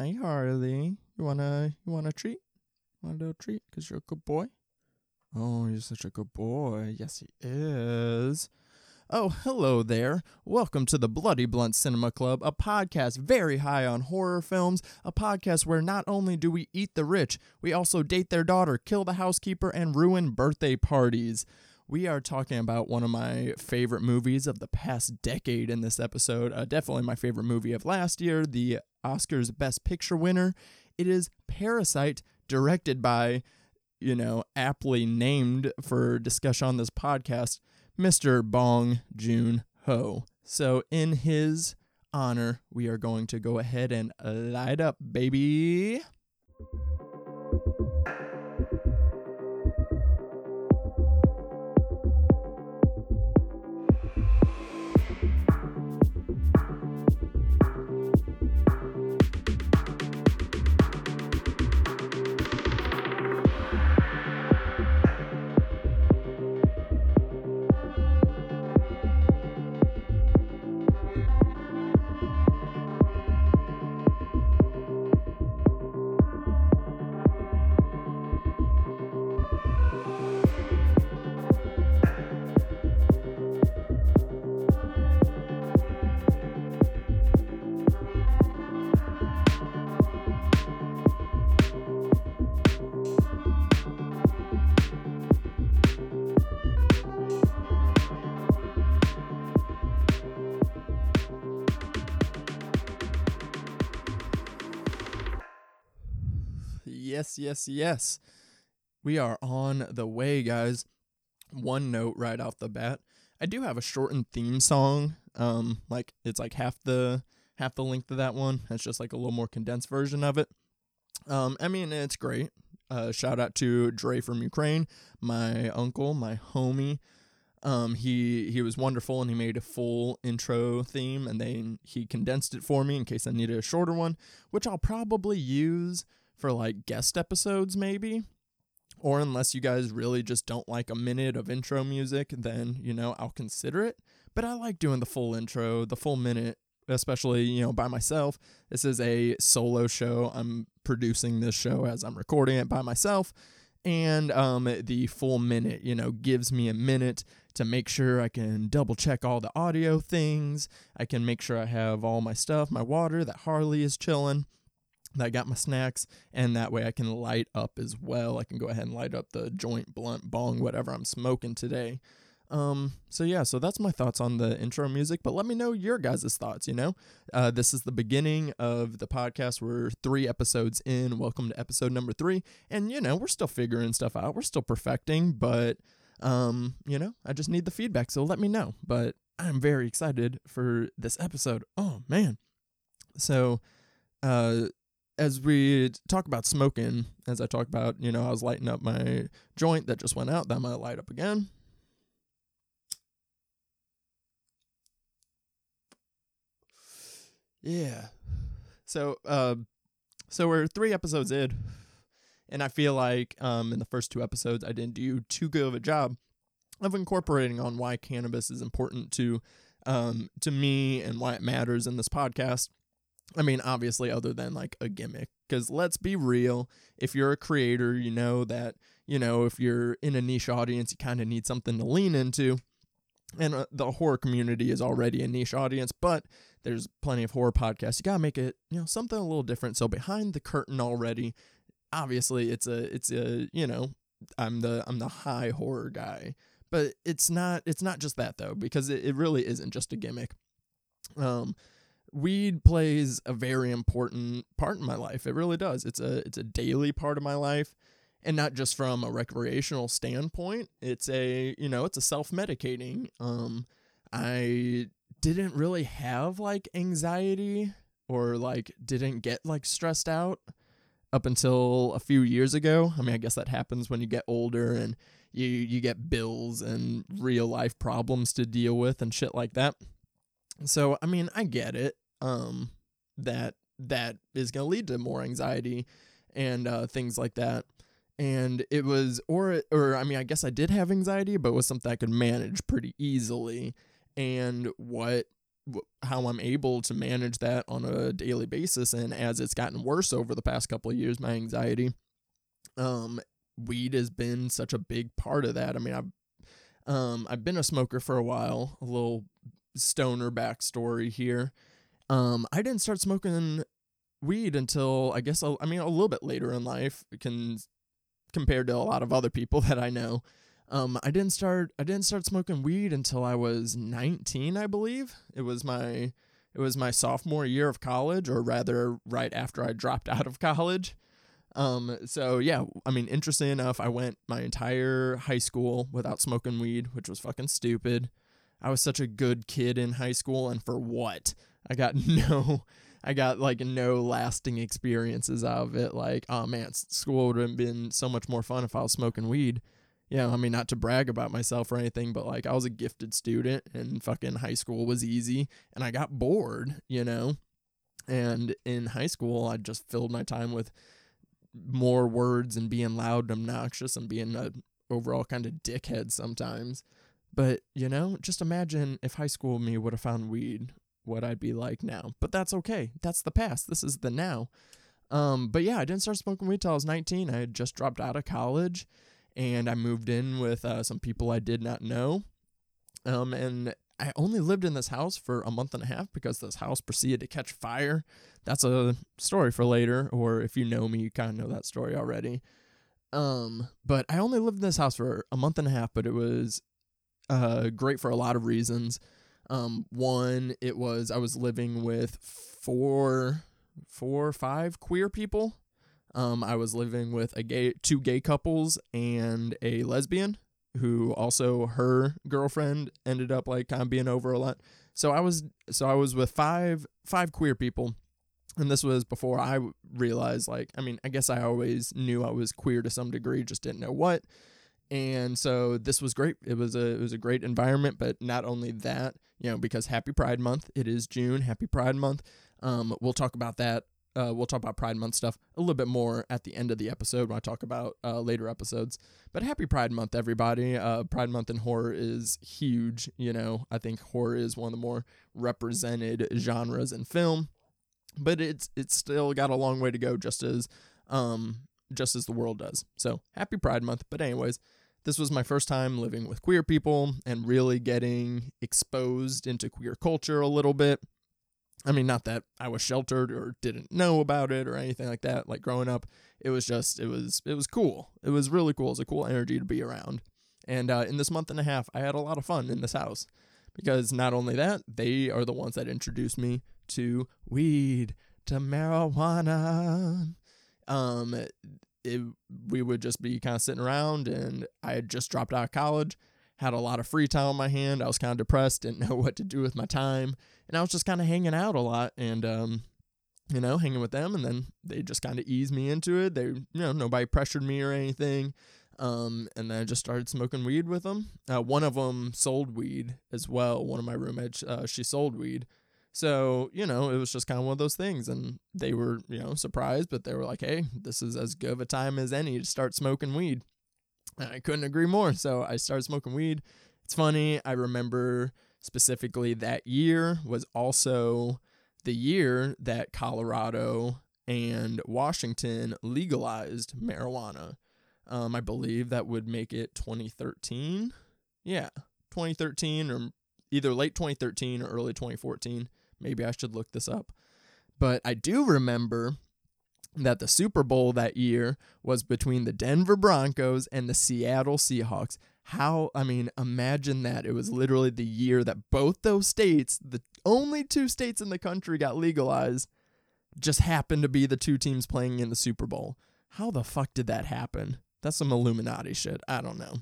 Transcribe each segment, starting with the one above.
Hi, Harley. You wanna you want a treat? Want a little treat? Cause you're a good boy. Oh, you're such a good boy. Yes, he is. Oh, hello there. Welcome to the Bloody Blunt Cinema Club, a podcast very high on horror films, a podcast where not only do we eat the rich, we also date their daughter, kill the housekeeper, and ruin birthday parties. We are talking about one of my favorite movies of the past decade in this episode. Uh, definitely my favorite movie of last year, the Oscars Best Picture winner. It is Parasite, directed by, you know, aptly named for discussion on this podcast, Mr. Bong Joon Ho. So, in his honor, we are going to go ahead and light up, baby. Yes, yes, yes. We are on the way, guys. One note right off the bat. I do have a shortened theme song. Um, like it's like half the half the length of that one. It's just like a little more condensed version of it. Um, I mean it's great. Uh, shout out to Dre from Ukraine, my uncle, my homie. Um, he he was wonderful and he made a full intro theme and then he condensed it for me in case I needed a shorter one, which I'll probably use for like guest episodes maybe. Or unless you guys really just don't like a minute of intro music, then, you know, I'll consider it. But I like doing the full intro, the full minute, especially, you know, by myself. This is a solo show. I'm producing this show as I'm recording it by myself. And um, the full minute, you know, gives me a minute to make sure I can double check all the audio things. I can make sure I have all my stuff, my water, that Harley is chilling I got my snacks, and that way I can light up as well. I can go ahead and light up the joint, blunt, bong, whatever I'm smoking today. Um, so yeah, so that's my thoughts on the intro music, but let me know your guys' thoughts, you know? Uh, this is the beginning of the podcast. We're three episodes in. Welcome to episode number three. And, you know, we're still figuring stuff out. We're still perfecting, but, um, you know, I just need the feedback. So let me know. But I'm very excited for this episode. Oh, man. So, uh, as we talk about smoking, as I talk about, you know, I was lighting up my joint that just went out, that might light up again. Yeah. So, uh, so we're three episodes in, and I feel like um, in the first two episodes I didn't do too good of a job of incorporating on why cannabis is important to um, to me and why it matters in this podcast. I mean, obviously, other than like a gimmick, because let's be real, if you're a creator, you know that, you know, if you're in a niche audience, you kind of need something to lean into. And uh, the horror community is already a niche audience, but there's plenty of horror podcasts. You got to make it, you know, something a little different. So behind the curtain already, obviously it's a it's a, you know, I'm the I'm the high horror guy. But it's not it's not just that though because it, it really isn't just a gimmick. Um weed plays a very important part in my life. It really does. It's a it's a daily part of my life and not just from a recreational standpoint. It's a, you know, it's a self-medicating. Um I didn't really have like anxiety or like didn't get like stressed out up until a few years ago. I mean, I guess that happens when you get older and you you get bills and real life problems to deal with and shit like that. So, I mean, I get it. Um, that that is going to lead to more anxiety and uh, things like that. And it was, or or I mean, I guess I did have anxiety, but it was something I could manage pretty easily. And what how I'm able to manage that on a daily basis. And as it's gotten worse over the past couple of years, my anxiety, um, weed has been such a big part of that. I mean, I've um, I've been a smoker for a while. A little stoner backstory here. Um, I didn't start smoking weed until I guess I mean a little bit later in life. Can compared to a lot of other people that I know. Um, I didn't start I didn't start smoking weed until I was 19, I believe. It was my it was my sophomore year of college, or rather, right after I dropped out of college. Um, so yeah, I mean, interesting enough, I went my entire high school without smoking weed, which was fucking stupid. I was such a good kid in high school, and for what? I got no, I got like no lasting experiences out of it. Like, oh man, school would have been so much more fun if I was smoking weed. Yeah, I mean, not to brag about myself or anything, but like I was a gifted student, and fucking high school was easy, and I got bored, you know. And in high school, I just filled my time with more words and being loud and obnoxious and being a overall kind of dickhead sometimes. But, you know, just imagine if high school me would have found weed, what I'd be like now. But that's okay. That's the past. This is the now. Um, but yeah, I didn't start smoking weed till I was 19. I had just dropped out of college and I moved in with uh, some people I did not know. Um, and I only lived in this house for a month and a half because this house proceeded to catch fire. That's a story for later, or if you know me, you kind of know that story already. Um, but I only lived in this house for a month and a half, but it was uh, great for a lot of reasons. Um, one, it was I was living with four, four, five queer people. Um, I was living with a gay, two gay couples and a lesbian who also her girlfriend ended up like kind of being over a lot. So I was so I was with five five queer people and this was before I realized like I mean I guess I always knew I was queer to some degree just didn't know what. And so this was great. It was a it was a great environment, but not only that, you know, because Happy Pride Month, it is June, Happy Pride Month. Um, we'll talk about that uh, we'll talk about Pride Month stuff a little bit more at the end of the episode when I talk about uh, later episodes. But happy Pride Month, everybody. Uh, Pride Month in horror is huge. You know, I think horror is one of the more represented genres in film, but it's it's still got a long way to go, just as um just as the world does. So happy Pride Month. But anyways, this was my first time living with queer people and really getting exposed into queer culture a little bit. I mean, not that I was sheltered or didn't know about it or anything like that. Like growing up, it was just it was it was cool. It was really cool. It was a cool energy to be around. And uh, in this month and a half, I had a lot of fun in this house because not only that, they are the ones that introduced me to weed, to marijuana. Um, it, we would just be kind of sitting around, and I had just dropped out of college, had a lot of free time on my hand. I was kind of depressed, didn't know what to do with my time and I was just kind of hanging out a lot and um, you know, hanging with them, and then they just kind of eased me into it. They, you know, nobody pressured me or anything. Um, and then I just started smoking weed with them. Uh, one of them sold weed as well. One of my roommates, uh, she sold weed. So, you know, it was just kind of one of those things. And they were, you know, surprised, but they were like, hey, this is as good of a time as any to start smoking weed. And I couldn't agree more. So I started smoking weed. It's funny. I remember specifically that year was also the year that Colorado and Washington legalized marijuana. Um, I believe that would make it 2013. Yeah, 2013 or either late 2013 or early 2014. Maybe I should look this up. But I do remember that the Super Bowl that year was between the Denver Broncos and the Seattle Seahawks how I mean, imagine that. It was literally the year that both those states, the only two states in the country got legalized, just happened to be the two teams playing in the Super Bowl. How the fuck did that happen? That's some Illuminati shit. I don't know.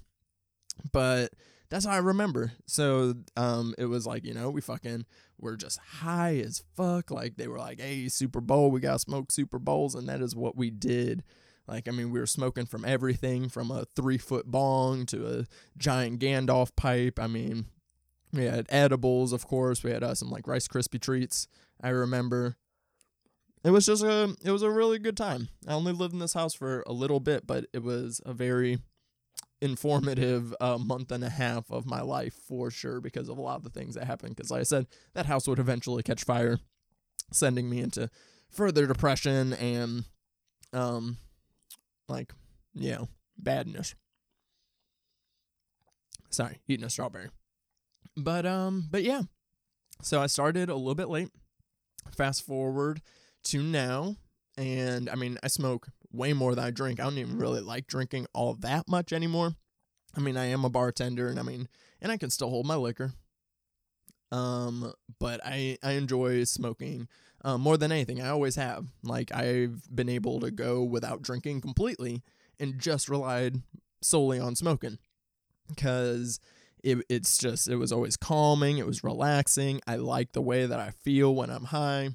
But that's how I remember. So um it was like, you know, we fucking were just high as fuck. Like they were like, hey, Super Bowl, we gotta smoke Super Bowls, and that is what we did. Like, I mean, we were smoking from everything from a three foot bong to a giant Gandalf pipe. I mean, we had edibles, of course. We had uh, some like Rice Krispie treats. I remember. It was just a, it was a really good time. I only lived in this house for a little bit, but it was a very, informative uh, month and a half of my life for sure because of a lot of the things that happened. Because, like I said, that house would eventually catch fire, sending me into further depression and, um, like, you know, badness. Sorry, eating a strawberry. But um, but yeah. So I started a little bit late. Fast forward to now, and I mean, I smoke way more than I drink. I don't even really like drinking all that much anymore. I mean, I am a bartender, and I mean, and I can still hold my liquor. Um, but I I enjoy smoking um, more than anything. I always have. Like I've been able to go without drinking completely and just relied solely on smoking because it, it's just it was always calming it was relaxing i like the way that i feel when i'm high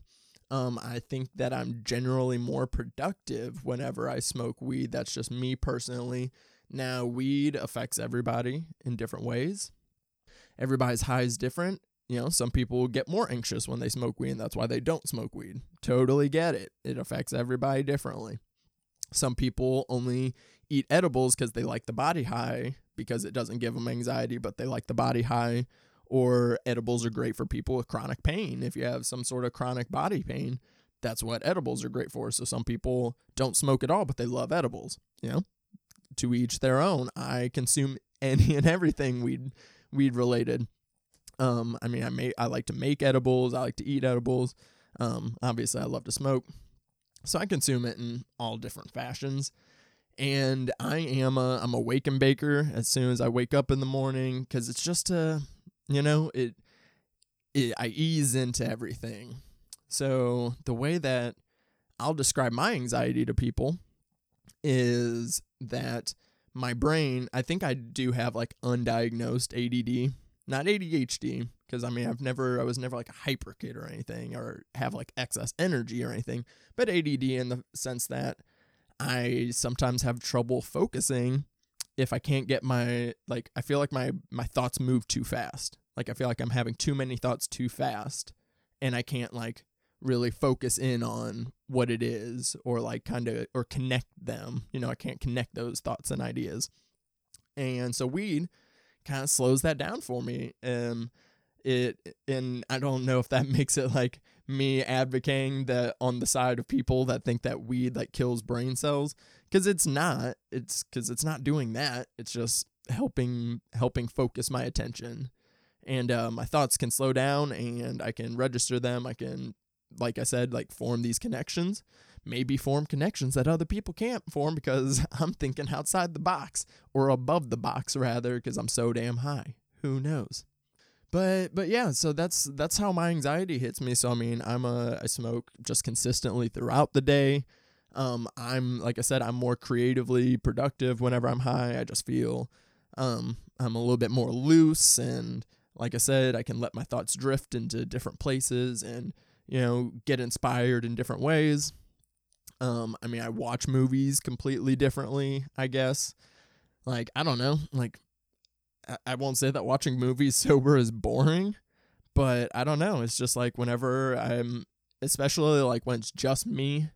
um, i think that i'm generally more productive whenever i smoke weed. That's just me personally. Now weed affects everybody in different ways. Everybody's high is different. You know some people get more anxious when they smoke weed and that's why they don't smoke weed. Totally get it. It affects everybody differently. Some people only eat edibles because they like the body high because it doesn't give them anxiety, but they like the body high. Or edibles are great for people with chronic pain. If you have some sort of chronic body pain, that's what edibles are great for. So some people don't smoke at all, but they love edibles. You know, to each their own. I consume any and everything weed weed related. Um, I mean, I may I like to make edibles. I like to eat edibles. Um, obviously, I love to smoke, so I consume it in all different fashions and I am a I'm a wake and baker as soon as I wake up in the morning because it's just a you know it, it I ease into everything. So the way that I'll describe my anxiety to people is that my brain I think I do have like undiagnosed ADD, not ADHD because I mean I've never I was never like a hyper kid or anything or have like excess energy or anything, but ADD in the sense that I sometimes have trouble focusing if I can't get my like I feel like my my thoughts move too fast. Like I feel like I'm having too many thoughts too fast and I can't like really focus in on what it is or like kind of or connect them. You know, I can't connect those thoughts and ideas. And so weed kind of slows that down for me. Um it and I don't know if that makes it like me advocating that on the side of people that think that weed like kills brain cells because it's not. It's because it's not doing that. It's just helping helping focus my attention. And uh, my thoughts can slow down and i can register them. I can like i said like form these connections. Maybe form connections that other people can't form because i'm thinking outside the box or above the box rather because i'm so damn high. Who knows but but yeah so that's that's how my anxiety hits me. So i mean i'm a i smoke just consistently throughout the day. Um i'm like i said i'm more creatively productive whenever i'm high. I just feel um i'm a little bit more loose and like i said i can let my thoughts drift into different places and you know get inspired in different ways. Um i mean i watch movies completely differently i guess. Like i don't know like I won't say that watching movies sober is boring, but I don't know. It's just like whenever I'm, especially like when it's just me,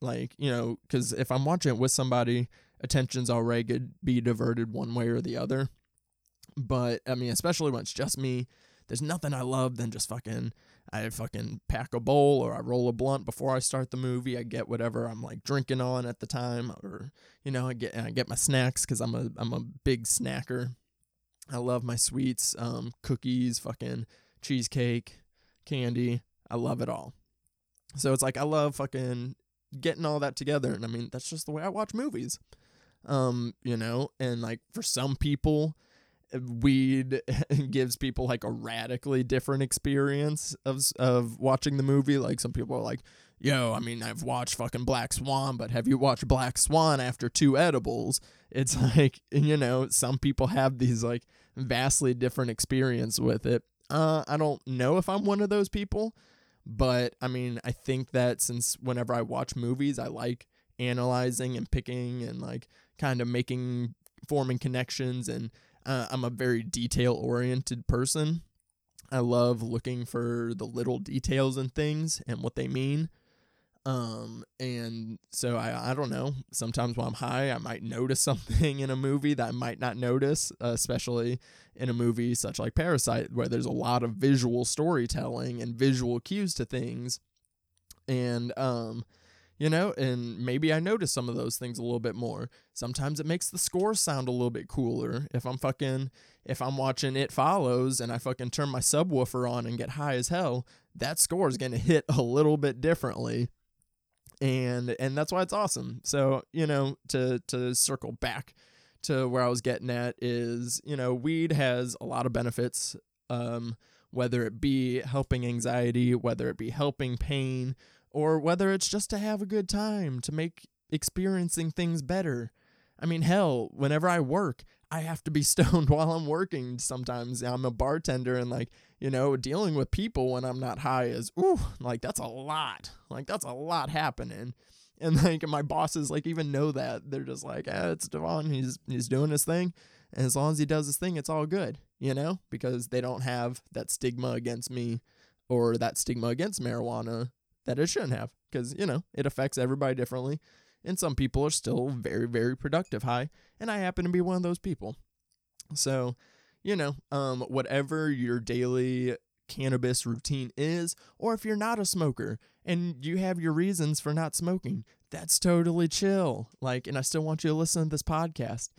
like, you know, because if I'm watching it with somebody, attention's already could be diverted one way or the other. But I mean, especially when it's just me, there's nothing I love than just fucking, I fucking pack a bowl or I roll a blunt before I start the movie. I get whatever I'm like drinking on at the time, or you know, I get I get my snacks because I'm a I'm a big snacker. I love my sweets, um, cookies, fucking cheesecake, candy. I love it all. So it's like I love fucking getting all that together. And I mean, that's just the way I watch movies. Um, you know, and like for some people, weed gives people like a radically different experience of of watching the movie. Like some people are like, "Yo, I mean, I've watched fucking Black Swan, but have you watched Black Swan after two edibles?" It's like, you know, some people have these like vastly different experience with it. Uh, I don't know if I'm one of those people, but I mean, I think that since whenever I watch movies, I like analyzing and picking and like kind of making forming connections and uh, I'm a very detail oriented person. I love looking for the little details and things and what they mean. Um, and so I I don't know. Sometimes when I'm high, I might notice something in a movie that I might not notice, uh, especially in a movie such like Parasite, where there's a lot of visual storytelling and visual cues to things, and um, you know, and maybe I notice some of those things a little bit more. Sometimes it makes the score sound a little bit cooler. If I'm fucking, if I'm watching It Follows and I fucking turn my subwoofer on and get high as hell, that score is going to hit a little bit differently. And and that's why it's awesome. So, you know, to to circle back to where I was getting at is, you know, weed has a lot of benefits um whether it be helping anxiety, whether it be helping pain, or whether it's just to have a good time, to make experiencing things better. I mean, hell, whenever I work, I have to be stoned while I'm working sometimes. I'm a bartender and like, you know, dealing with people when I'm not high is ooh, like that's a lot. Like that's a lot happening. And like my bosses like even know that. They're just like, eh, it's Devon, he's he's doing his thing. And as long as he does his thing, it's all good, you know? Because they don't have that stigma against me or that stigma against marijuana that it shouldn't have because, you know, it affects everybody differently. And some people are still very, very productive high. And I happen to be one of those people. So, you know, um, whatever your daily cannabis routine is, or if you're not a smoker and you have your reasons for not smoking, that's totally chill. Like, and I still want you to listen to this podcast.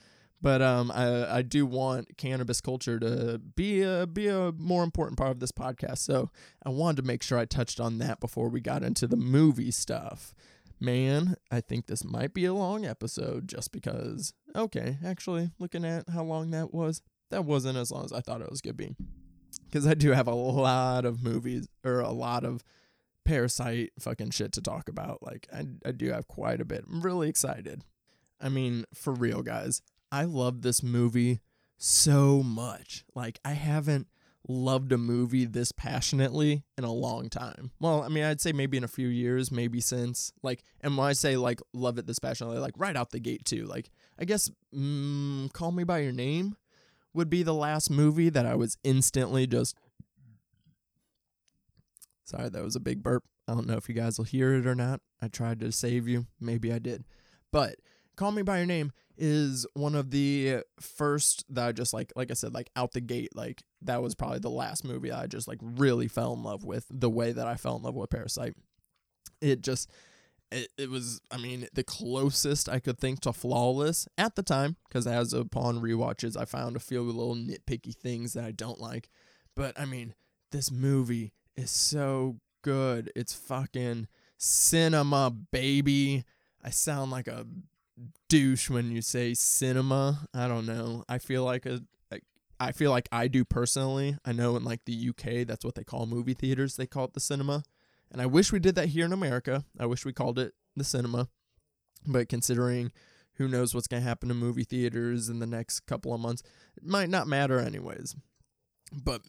But um, I, I do want cannabis culture to be a be a more important part of this podcast. So I wanted to make sure I touched on that before we got into the movie stuff. Man, I think this might be a long episode just because. Okay, actually, looking at how long that was, that wasn't as long as I thought it was gonna be. Because I do have a lot of movies or a lot of parasite fucking shit to talk about. Like I, I do have quite a bit. I'm really excited. I mean, for real, guys. I love this movie so much. Like I haven't loved a movie this passionately in a long time. Well, I mean, I'd say maybe in a few years, maybe since like, and when I say like love it this passionately, like right out the gate too. Like, I guess mm, Call Me by Your Name would be the last movie that I was instantly just. Sorry, that was a big burp. I don't know if you guys will hear it or not. I tried to save you. Maybe I did. But Call Me by Your Name is one of the first that I just like like I said like out the gate like that was probably the last movie I just like really fell in love with the way that I fell in love with Parasite. It just it, it was I mean the closest I could think to flawless at the time because as upon rewatches I found a few little nitpicky things that I don't like. But I mean this movie is so good. It's fucking cinema baby. I sound like a douche when you say cinema. I don't know. I feel like a I feel like I do personally. I know in like the UK that's what they call movie theaters. They call it the cinema. And I wish we did that here in America. I wish we called it the cinema. But considering who knows what's going to happen to movie theaters in the next couple of months, it might not matter anyways. But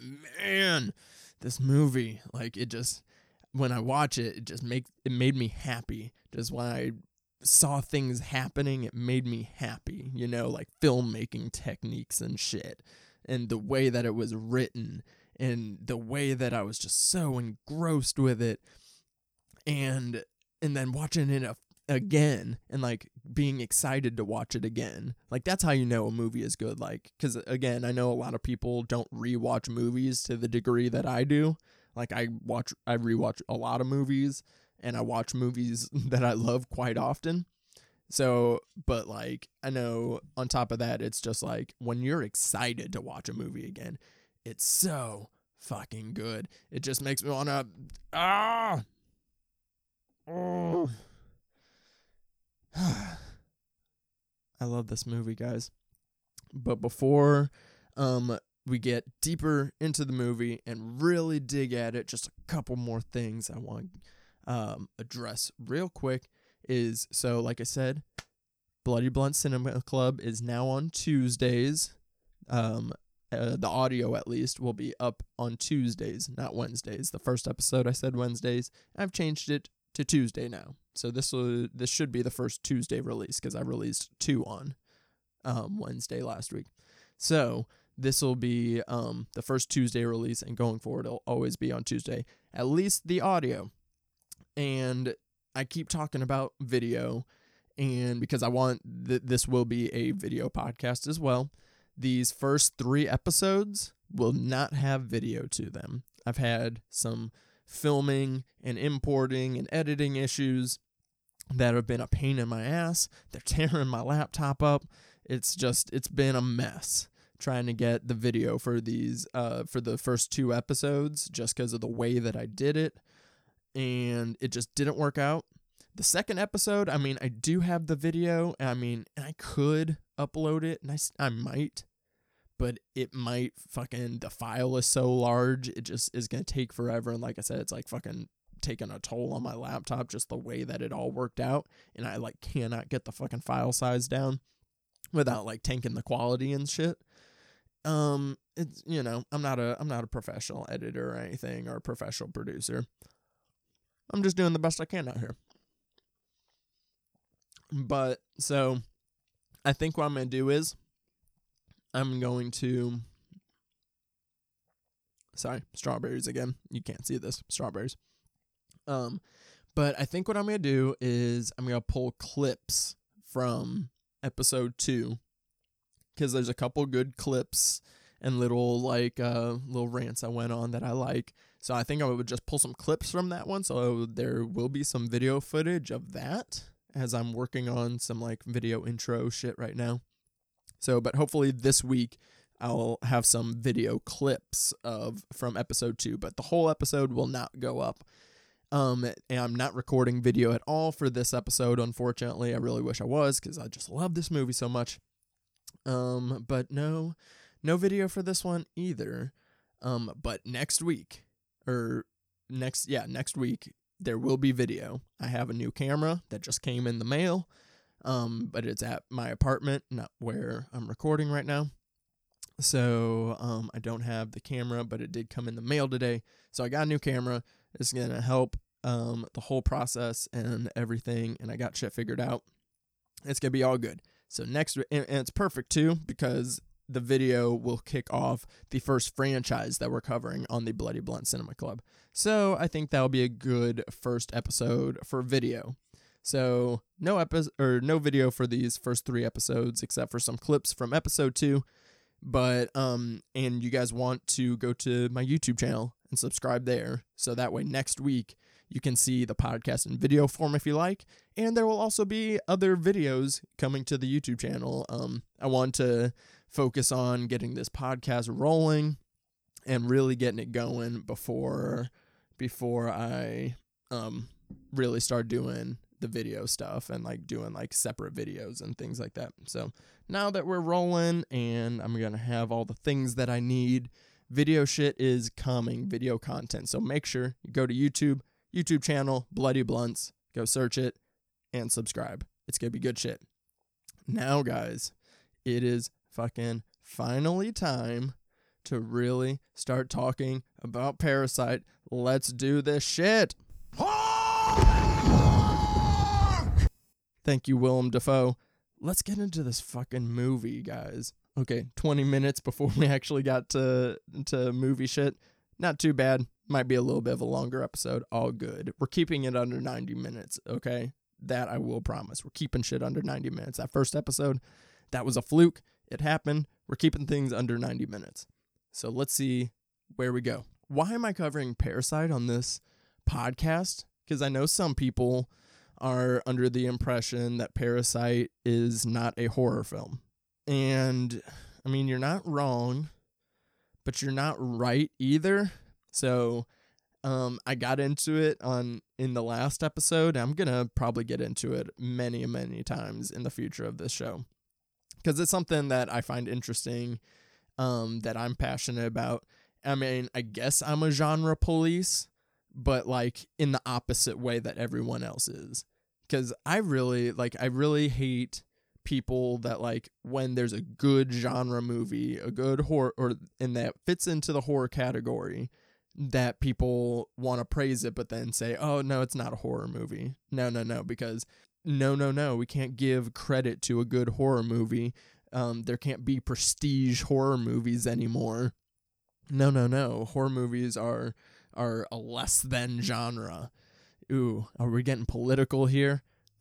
man, this movie, like it just when I watch it, it just make it made me happy. Just when I saw things happening, it made me happy, you know, like filmmaking techniques and shit, and the way that it was written, and the way that I was just so engrossed with it, and and then watching it again and like being excited to watch it again. Like that's how you know a movie is good. Like, because again, I know a lot of people don't rewatch movies to the degree that I do. Like I watch, I rewatch a lot of movies and I watch movies that I love quite often. So, but like, I know on top of that, it's just like when you're excited to watch a movie again, it's so fucking good. It just makes me want to, ah, oh. I love this movie, guys. But before um we get deeper into the movie and really dig at it, just a couple more things I want um, address real quick is so, like I said, Bloody Blunt Cinema Club is now on Tuesdays. Um, uh, the audio, at least, will be up on Tuesdays, not Wednesdays. The first episode I said Wednesdays. I've changed it to Tuesday now. So this will this should be the first Tuesday release because I released two on um, Wednesday last week. So this will be um, the first Tuesday release, and going forward, it'll always be on Tuesday. At least the audio and I keep talking about video, and because I want th- this will be a video podcast as well. These first three episodes will not have video to them. I've had some filming and importing and editing issues that have been a pain in my ass. They're tearing my laptop up. It's just it's been a mess trying to get the video for these uh for the first two episodes just because of the way that I did it and it just didn't work out. The second episode, I mean, I do have the video. I mean, I could upload it and I, I might, but it might fucking the file is so large, it just is going to take forever and like I said, it's like fucking taking a toll on my laptop just the way that it all worked out and I like cannot get the fucking file size down without like tanking the quality and shit. Um it's you know, I'm not a I'm not a professional editor or anything or a professional producer. I'm just doing the best I can out here. But so I think what I'm going to do is I'm going to sorry, strawberries again. You can't see this. Strawberries. Um but I think what I'm going to do is I'm going to pull clips from episode 2 cuz there's a couple good clips and little like uh little rants I went on that I like. So I think I would just pull some clips from that one. So there will be some video footage of that as I'm working on some like video intro shit right now. So, but hopefully this week I'll have some video clips of from episode 2, but the whole episode will not go up. Um and I'm not recording video at all for this episode unfortunately. I really wish I was cuz I just love this movie so much. Um but no no video for this one either. Um but next week or next yeah, next week there will be video. I have a new camera that just came in the mail. Um, but it's at my apartment, not where I'm recording right now. So um, I don't have the camera, but it did come in the mail today. So I got a new camera. It's gonna help um, the whole process and everything, and I got shit figured out. It's gonna be all good. So next, and, and it's perfect too because the video will kick off the first franchise that we're covering on the Bloody Blunt Cinema Club. So I think that'll be a good first episode for video. So no episode or no video for these first three episodes except for some clips from episode two. But um and you guys want to go to my YouTube channel and subscribe there. So that way next week you can see the podcast in video form if you like. And there will also be other videos coming to the YouTube channel. Um I want to focus on getting this podcast rolling and really getting it going before before I um really start doing the video stuff and like doing like separate videos and things like that. So now that we're rolling and I'm going to have all the things that I need, video shit is coming, video content. So make sure you go to YouTube, YouTube channel, Bloody Blunts, go search it and subscribe. It's going to be good shit. Now, guys, it is fucking finally time to really start talking about Parasite. Let's do this shit. Thank you, Willem Dafoe. Let's get into this fucking movie, guys. Okay, 20 minutes before we actually got to to movie shit. Not too bad. Might be a little bit of a longer episode. All good. We're keeping it under 90 minutes, okay? That I will promise. We're keeping shit under 90 minutes. That first episode, that was a fluke. It happened. We're keeping things under 90 minutes. So let's see where we go. Why am I covering Parasite on this podcast? Because I know some people are under the impression that Parasite is not a horror film. And I mean, you're not wrong, but you're not right either. So um, I got into it on in the last episode. I'm gonna probably get into it many, many times in the future of this show because it's something that I find interesting, um, that I'm passionate about. I mean, I guess I'm a genre police, but like in the opposite way that everyone else is. Because I really like, I really hate people that like when there's a good genre movie, a good horror, or and that fits into the horror category, that people want to praise it, but then say, "Oh no, it's not a horror movie." No, no, no, because no, no, no, we can't give credit to a good horror movie. Um, there can't be prestige horror movies anymore. No, no, no. Horror movies are are a less than genre. ooh, are we getting political here?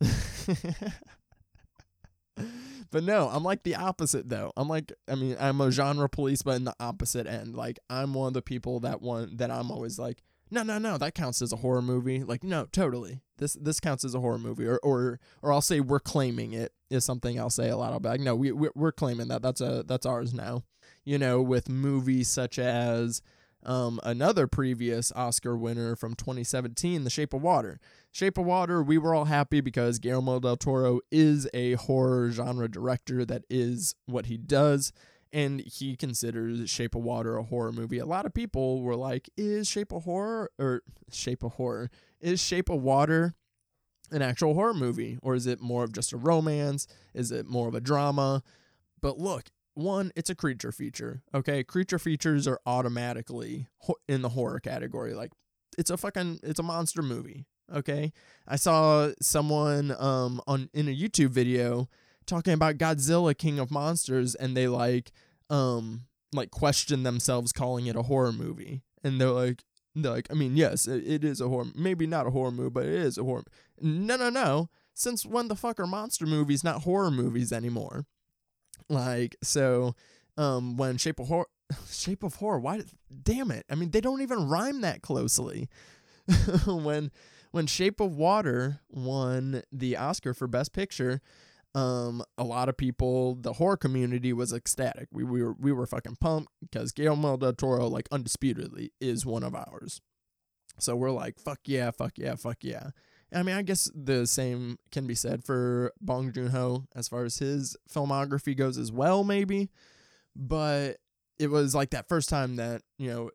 but no, I'm like the opposite though. I'm like, I mean, I'm a genre police, but in the opposite end. Like, I'm one of the people that one that I'm always like, no, no, no, that counts as a horror movie. Like, no, totally. This this counts as a horror movie, or or or I'll say we're claiming it is something I'll say a lot. Be like, no, we we're claiming that. That's a that's ours now. You know, with movies such as um, another previous Oscar winner from 2017, The Shape of Water. Shape of Water, we were all happy because Guillermo del Toro is a horror genre director that is what he does, and he considers Shape of Water a horror movie. A lot of people were like, "Is Shape of Horror or Shape of Horror is Shape of Water an actual horror movie, or is it more of just a romance? Is it more of a drama?" But look, one, it's a creature feature. Okay, creature features are automatically in the horror category. Like, it's a fucking, it's a monster movie. Okay, I saw someone um on in a YouTube video talking about Godzilla King of Monsters, and they like um like question themselves calling it a horror movie, and they're like. They're like, I mean, yes, it, it is a horror, maybe not a horror movie, but it is a horror. No, no, no. Since when the fuck are monster movies not horror movies anymore? Like so, um, when Shape of Horror, Shape of Horror, why? Damn it! I mean, they don't even rhyme that closely. when when Shape of Water won the Oscar for Best Picture, um, a lot of people, the horror community was ecstatic. We, we were we were fucking pumped because Guillermo del Toro, like undisputedly, is one of ours. So we're like, fuck yeah, fuck yeah, fuck yeah. I mean, I guess the same can be said for Bong Joon Ho as far as his filmography goes as well, maybe. But it was like that first time that you know,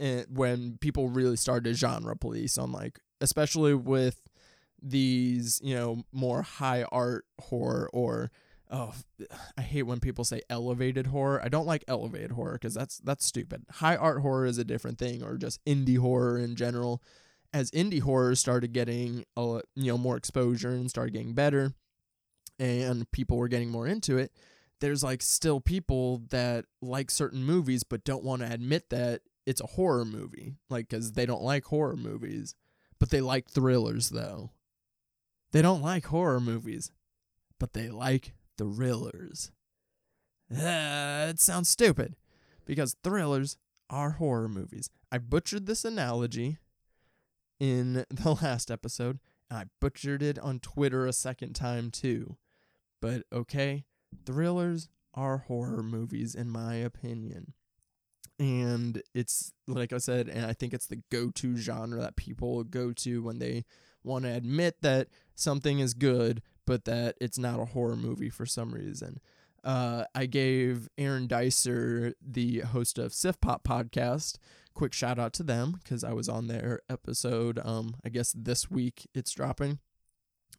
it, when people really started genre police on like, especially with these you know more high art horror or oh i hate when people say elevated horror. I don't like elevated horror because that's that's stupid. High art horror is a different thing or just indie horror in general. As indie horror started getting a, you know more exposure and started getting better and people were getting more into it there's like still people that like certain movies but don't want to admit that it's a horror movie like cuz they don't like horror movies. But they like thrillers though they don't like horror movies but they like thrillers uh, it sounds stupid because thrillers are horror movies i butchered this analogy in the last episode. and I butchered it on Twitter a second time too. But okay, thrillers are horror movies in my opinion. And it's like I said, and I think it's the go to genre that people go to when they want to admit that something is good, but that it's not a horror movie for some reason. Uh, I gave Aaron Dicer, the host of Sif Pop podcast, quick shout out to them because I was on their episode. Um, I guess this week it's dropping.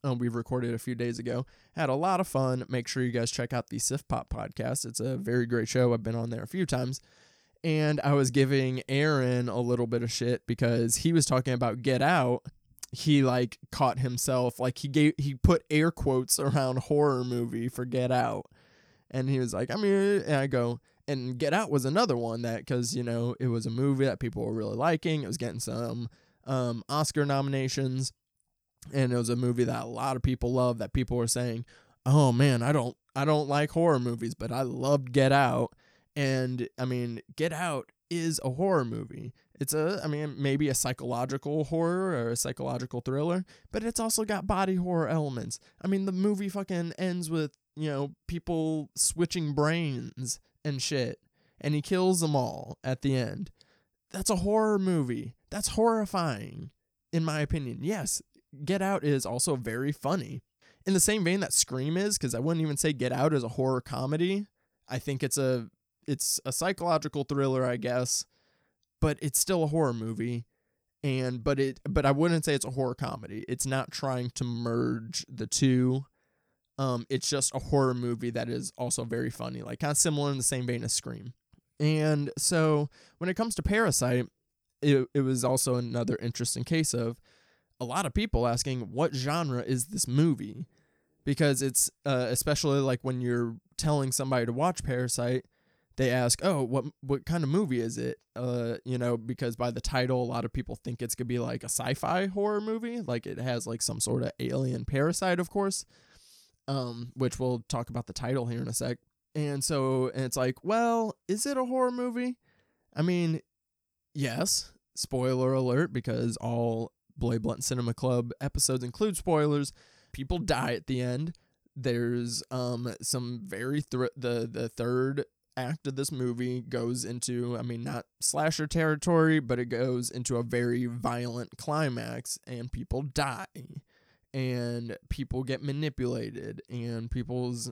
Um, we recorded a few days ago. Had a lot of fun. Make sure you guys check out the Sif Pop podcast. It's a very great show. I've been on there a few times. And I was giving Aaron a little bit of shit because he was talking about Get Out. He like caught himself like he gave he put air quotes around horror movie for Get Out. And he was like, I mean, and I go, and Get Out was another one that because you know it was a movie that people were really liking. It was getting some um, Oscar nominations, and it was a movie that a lot of people love. That people were saying, "Oh man, I don't, I don't like horror movies, but I loved Get Out." And I mean, Get Out is a horror movie. It's a, I mean, maybe a psychological horror or a psychological thriller, but it's also got body horror elements. I mean, the movie fucking ends with, you know, people switching brains and shit, and he kills them all at the end. That's a horror movie. That's horrifying, in my opinion. Yes, Get Out is also very funny. In the same vein that Scream is, because I wouldn't even say Get Out is a horror comedy. I think it's a it's a psychological thriller, I guess, but it's still a horror movie. And but it but I wouldn't say it's a horror comedy. It's not trying to merge the two. Um, it's just a horror movie that is also very funny, like kind of similar in the same vein as Scream. And so when it comes to Parasite, it, it was also another interesting case of a lot of people asking what genre is this movie because it's uh, especially like when you're telling somebody to watch Parasite, they ask, "Oh, what what kind of movie is it?" Uh, you know, because by the title, a lot of people think it's gonna be like a sci-fi horror movie, like it has like some sort of alien parasite, of course. Um, which we'll talk about the title here in a sec. And so, and it's like, well, is it a horror movie? I mean, yes. Spoiler alert, because all Bloody Blunt Cinema Club episodes include spoilers. People die at the end. There's um some very thr- the the third act of this movie goes into I mean not slasher territory, but it goes into a very violent climax and people die and people get manipulated and people's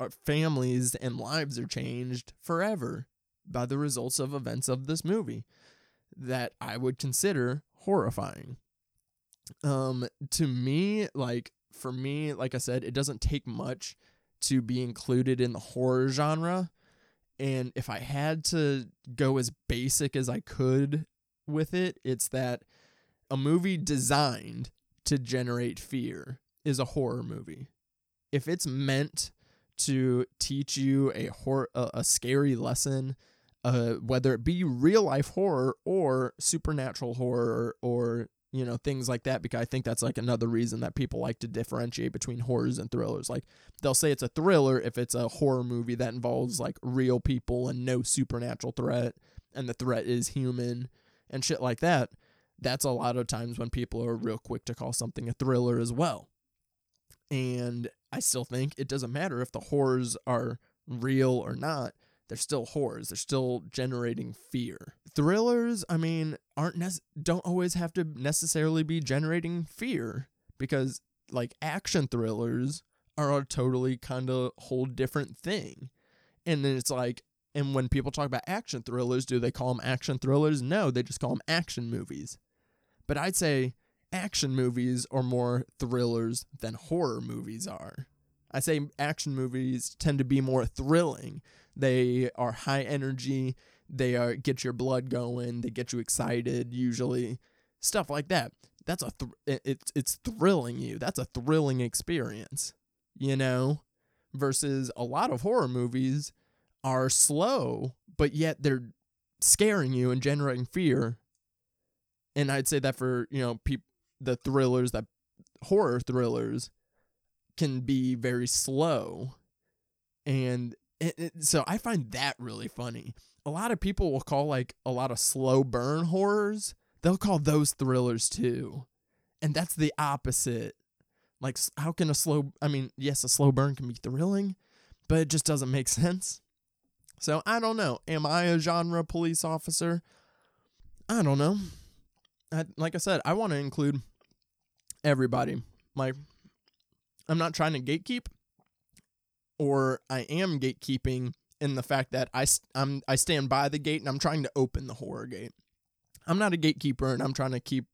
uh, families and lives are changed forever by the results of events of this movie that I would consider horrifying. Um to me like for me like I said it doesn't take much to be included in the horror genre and if I had to go as basic as I could with it it's that a movie designed to generate fear is a horror movie. If it's meant to teach you a hor- a, a scary lesson, uh, whether it be real life horror or supernatural horror or you know things like that because I think that's like another reason that people like to differentiate between horrors and thrillers. Like they'll say it's a thriller if it's a horror movie that involves like real people and no supernatural threat and the threat is human and shit like that. That's a lot of times when people are real quick to call something a thriller as well. And I still think it doesn't matter if the horrors are real or not. They're still horrors. They're still generating fear. Thrillers, I mean, aren't don't always have to necessarily be generating fear because like action thrillers are a totally kind of whole different thing. And then it's like and when people talk about action thrillers, do they call them action thrillers? No, they just call them action movies. But I'd say action movies are more thrillers than horror movies are. I say action movies tend to be more thrilling. They are high energy. They are get your blood going. They get you excited. Usually, stuff like that. That's a th- it's it's thrilling you. That's a thrilling experience. You know, versus a lot of horror movies are slow, but yet they're scaring you and generating fear. And I'd say that for you know people the thrillers that horror thrillers can be very slow. And it, it, so i find that really funny. A lot of people will call like a lot of slow burn horrors they'll call those thrillers too. And that's the opposite. Like how can a slow i mean yes a slow burn can be thrilling but it just doesn't make sense. So i don't know. Am i a genre police officer? I don't know. I, like I said, I want to include everybody. Like, I'm not trying to gatekeep, or I am gatekeeping in the fact that I I'm I stand by the gate and I'm trying to open the horror gate. I'm not a gatekeeper and I'm trying to keep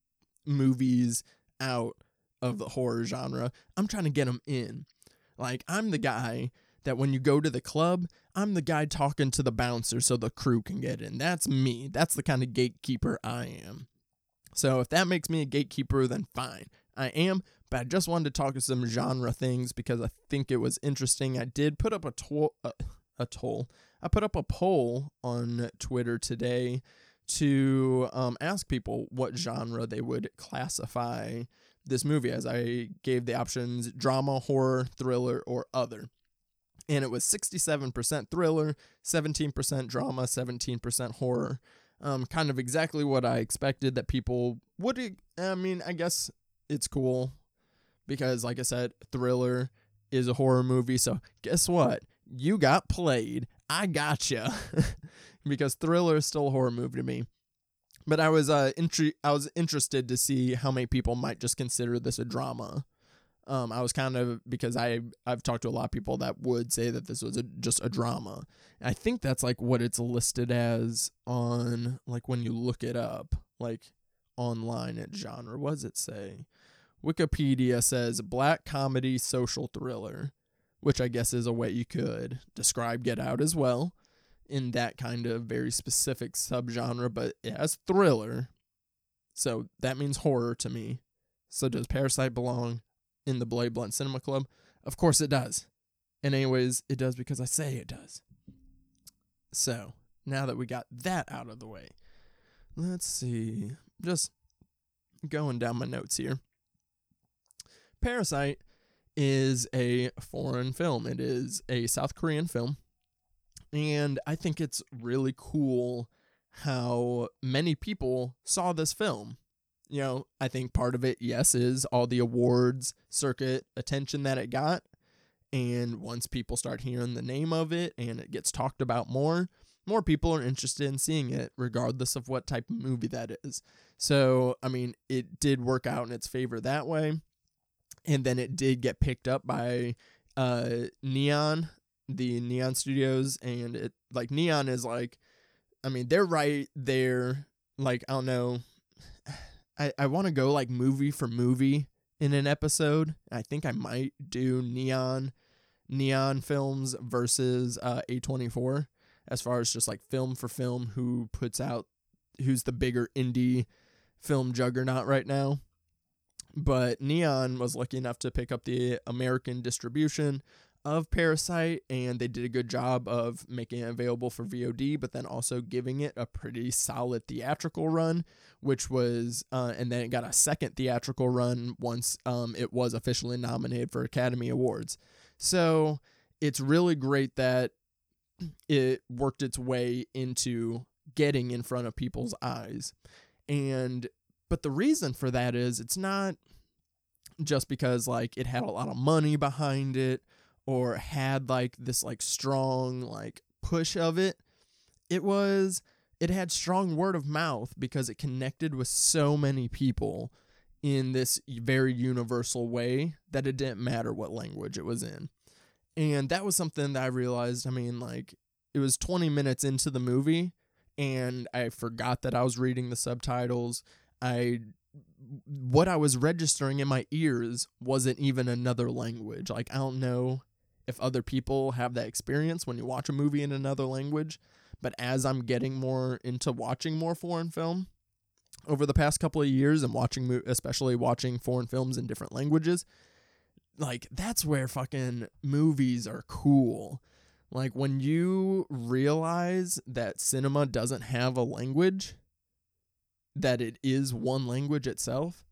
movies out of the horror genre. I'm trying to get them in. Like I'm the guy that when you go to the club, I'm the guy talking to the bouncer so the crew can get in. That's me. That's the kind of gatekeeper I am. So if that makes me a gatekeeper, then fine. I am, but I just wanted to talk to some genre things because I think it was interesting. I did put up a toll, uh, a toll. I put up a poll on Twitter today to um, ask people what genre they would classify this movie as. I gave the options drama, horror, thriller, or other. And it was 67% thriller, 17% drama, 17% horror um, kind of exactly what I expected that people would. I mean, I guess it's cool because, like I said, Thriller is a horror movie. So guess what? You got played. I gotcha. because Thriller is still a horror movie to me. But I was uh intri- I was interested to see how many people might just consider this a drama. Um, I was kind of because I I've talked to a lot of people that would say that this was a, just a drama. I think that's like what it's listed as on like when you look it up like online at genre. What does it say? Wikipedia says black comedy social thriller, which I guess is a way you could describe Get Out as well in that kind of very specific subgenre, but it has thriller. So that means horror to me. So does Parasite belong? in the Bloody Blunt Cinema Club? Of course it does. And anyways, it does because I say it does. So, now that we got that out of the way, let's see. Just going down my notes here. Parasite is a foreign film. It is a South Korean film. And I think it's really cool how many people saw this film. You know, I think part of it, yes, is all the awards circuit attention that it got. And once people start hearing the name of it and it gets talked about more, more people are interested in seeing it, regardless of what type of movie that is. So, I mean, it did work out in its favor that way. And then it did get picked up by uh, Neon, the Neon Studios. And it, like, Neon is like, I mean, they're right there. Like, I don't know. I, I want to go like movie for movie in an episode. I think I might do Neon Neon Films versus uh, A24 as far as just like film for film who puts out who's the bigger indie film juggernaut right now. But Neon was lucky enough to pick up the American distribution of Parasite, and they did a good job of making it available for VOD, but then also giving it a pretty solid theatrical run, which was, uh, and then it got a second theatrical run once um, it was officially nominated for Academy Awards. So it's really great that it worked its way into getting in front of people's eyes. And, but the reason for that is it's not just because like it had a lot of money behind it or had like this like strong like push of it. It was it had strong word of mouth because it connected with so many people in this very universal way that it didn't matter what language it was in. And that was something that i realized i mean like it was 20 minutes into the movie and i forgot that i was reading the subtitles i what i was registering in my ears wasn't even another language like i don't know if other people have that experience when you watch a movie in another language. But as I'm getting more into watching more foreign film over the past couple of years and watching, especially watching foreign films in different languages, like that's where fucking movies are cool. Like when you realize that cinema doesn't have a language, that it is one language itself,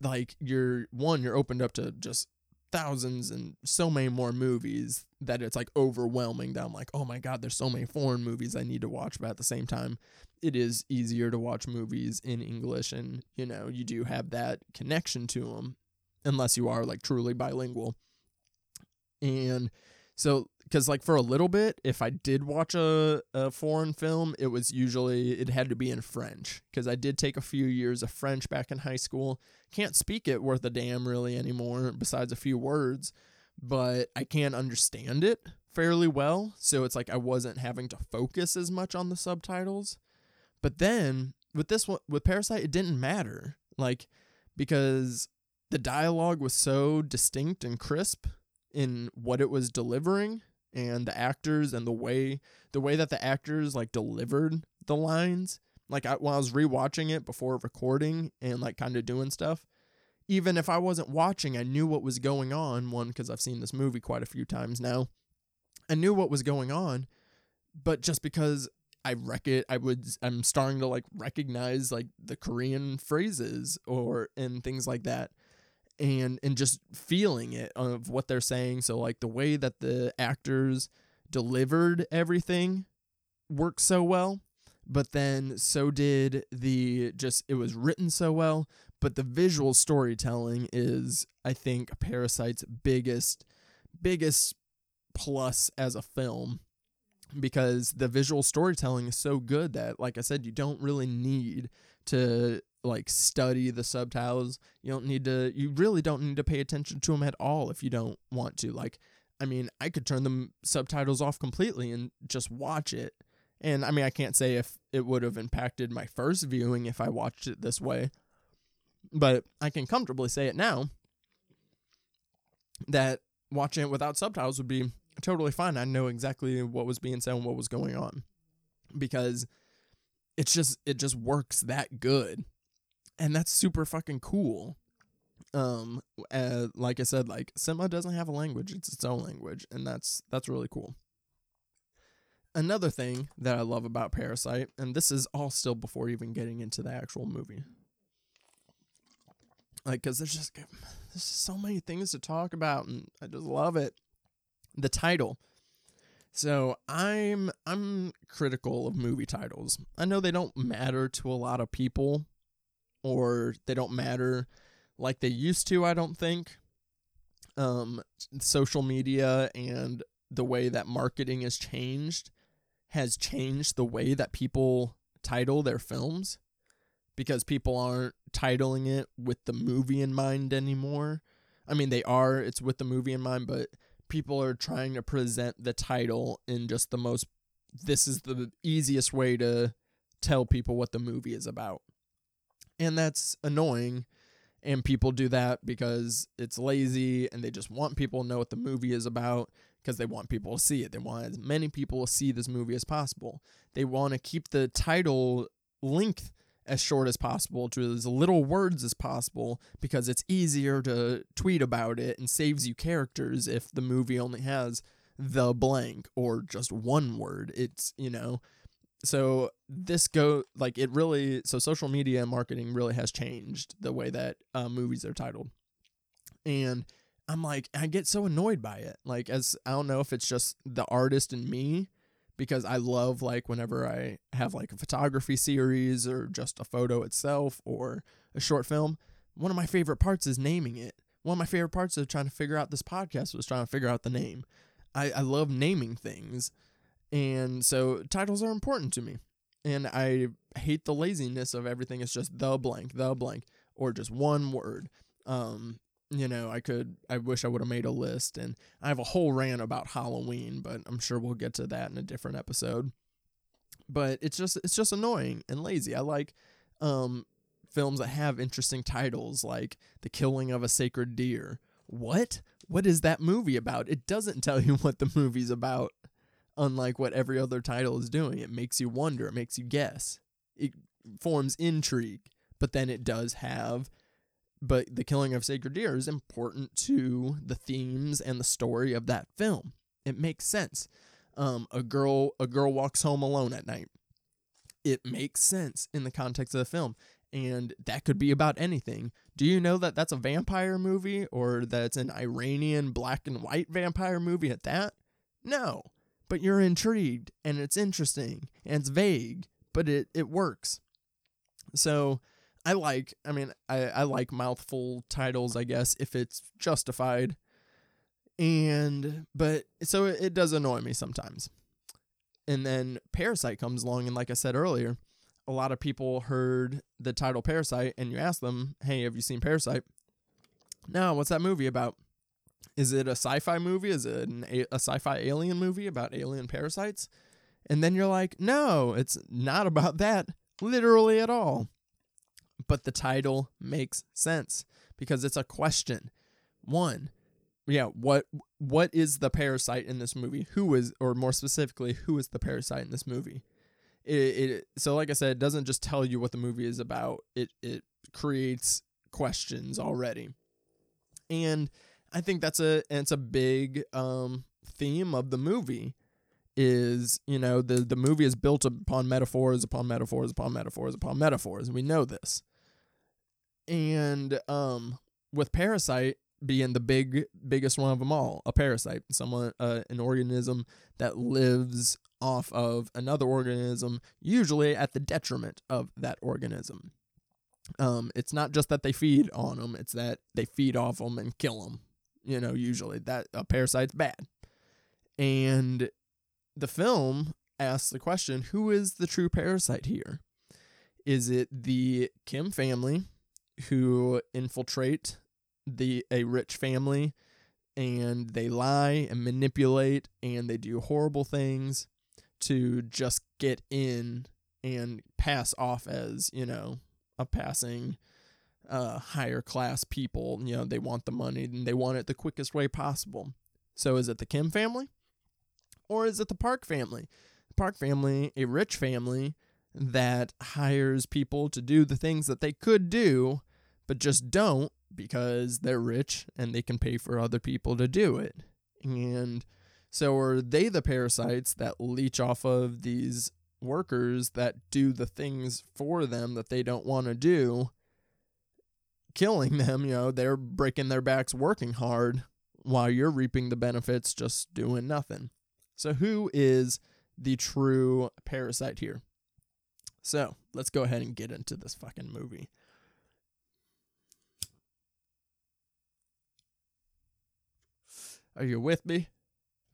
like you're one, you're opened up to just thousands and so many more movies that it's like overwhelming that I'm like, oh my God, there's so many foreign movies I need to watch. But at the same time, it is easier to watch movies in English and, you know, you do have that connection to them unless you are like truly bilingual. And so, because like for a little bit, if I did watch a, a foreign film, it was usually, it had to be in French because I did take a few years of French back in high school can't speak it worth a damn really anymore, besides a few words, but I can understand it fairly well. So it's like I wasn't having to focus as much on the subtitles. But then with this one, with Parasite, it didn't matter. Like, because the dialogue was so distinct and crisp in what it was delivering and the actors and the way the way that the actors like delivered the lines like I, when I was rewatching it before recording and like kind of doing stuff, even if I wasn't watching, I knew what was going on. One, because I've seen this movie quite a few times now. I knew what was going on, but just because I wreck it, I would I'm starting to like recognize like the Korean phrases or and things like that. And and just feeling it of what they're saying. So like the way that the actors delivered everything works so well but then so did the just it was written so well but the visual storytelling is i think parasite's biggest biggest plus as a film because the visual storytelling is so good that like i said you don't really need to like study the subtitles you don't need to you really don't need to pay attention to them at all if you don't want to like i mean i could turn the subtitles off completely and just watch it and I mean, I can't say if it would have impacted my first viewing if I watched it this way, but I can comfortably say it now that watching it without subtitles would be totally fine. I know exactly what was being said and what was going on because it's just it just works that good. And that's super fucking cool. Um uh, like I said like cinema doesn't have a language, it's its own language and that's that's really cool. another thing that I love about Parasite, and this is all still before even getting into the actual movie, like because there's just there's just so many things to talk about, and I just love it. The title. So I'm I'm critical of movie titles. I know they don't matter to a lot of people, or they don't matter like they used to. I don't think. Um, social media and the way that marketing has changed has changed the way that people title their films because people aren't titling it with the movie in mind anymore. I mean, they are, it's with the movie in mind, but people are trying to present the title in just the most, this is the easiest way to tell people what the movie is about. And that's annoying. And people do that because it's lazy and they just want people to know what the movie is about because they want people to see it. They want as many people to see this movie as possible. They want to keep the title length as short as possible to as little words as possible because it's easier to tweet about it and saves you characters if the movie only has the blank or just one word. It's, you know, so this go like it really so social media marketing really has changed the way that uh, movies are titled. And I'm like, I get so annoyed by it. Like, as I don't know if it's just the artist in me, because I love like whenever I have like a photography series or just a photo itself or a short film. One of my favorite parts is naming it. One of my favorite parts of trying to figure out this podcast was trying to figure out the name. I, I love naming things. And so titles are important to me. And I hate the laziness of everything. It's just the blank, the blank, or just one word. Um, you know, I could, I wish I would have made a list. And I have a whole rant about Halloween, but I'm sure we'll get to that in a different episode. But it's just, it's just annoying and lazy. I like, um, films that have interesting titles like The Killing of a Sacred Deer. What? What is that movie about? It doesn't tell you what the movie's about, unlike what every other title is doing. It makes you wonder, it makes you guess, it forms intrigue, but then it does have but the killing of sacred deer is important to the themes and the story of that film. It makes sense. Um, a girl a girl walks home alone at night. It makes sense in the context of the film, and that could be about anything. Do you know that that's a vampire movie or that it's an Iranian black and white vampire movie at that? No, but you're intrigued and it's interesting and it's vague, but it it works. So I like, I mean, I, I like mouthful titles, I guess, if it's justified. And, but, so it, it does annoy me sometimes. And then Parasite comes along, and like I said earlier, a lot of people heard the title Parasite, and you ask them, hey, have you seen Parasite? No, what's that movie about? Is it a sci fi movie? Is it an, a, a sci fi alien movie about alien parasites? And then you're like, no, it's not about that literally at all but the title makes sense because it's a question. One, yeah, what what is the parasite in this movie? Who is, or more specifically, who is the parasite in this movie? It, it so like I said, it doesn't just tell you what the movie is about. It it creates questions already, and I think that's a it's a big um theme of the movie is you know the the movie is built upon metaphors upon metaphors upon metaphors upon metaphors we know this. And um with parasite being the big biggest one of them all a parasite someone uh, an organism that lives off of another organism usually at the detriment of that organism. Um it's not just that they feed on them it's that they feed off them and kill them you know usually that a parasite's bad. And the film asks the question who is the true parasite here? Is it the kim family who infiltrate the a rich family and they lie and manipulate and they do horrible things to just get in and pass off as, you know, a passing uh, higher class people. You know, they want the money and they want it the quickest way possible. So is it the Kim family? Or is it the Park family? Park family, a rich family that hires people to do the things that they could do, but just don't because they're rich and they can pay for other people to do it. And So are they the parasites that leech off of these workers that do the things for them that they don't want to do, killing them? You know, they're breaking their backs working hard while you're reaping the benefits just doing nothing. So, who is the true parasite here? So, let's go ahead and get into this fucking movie. Are you with me?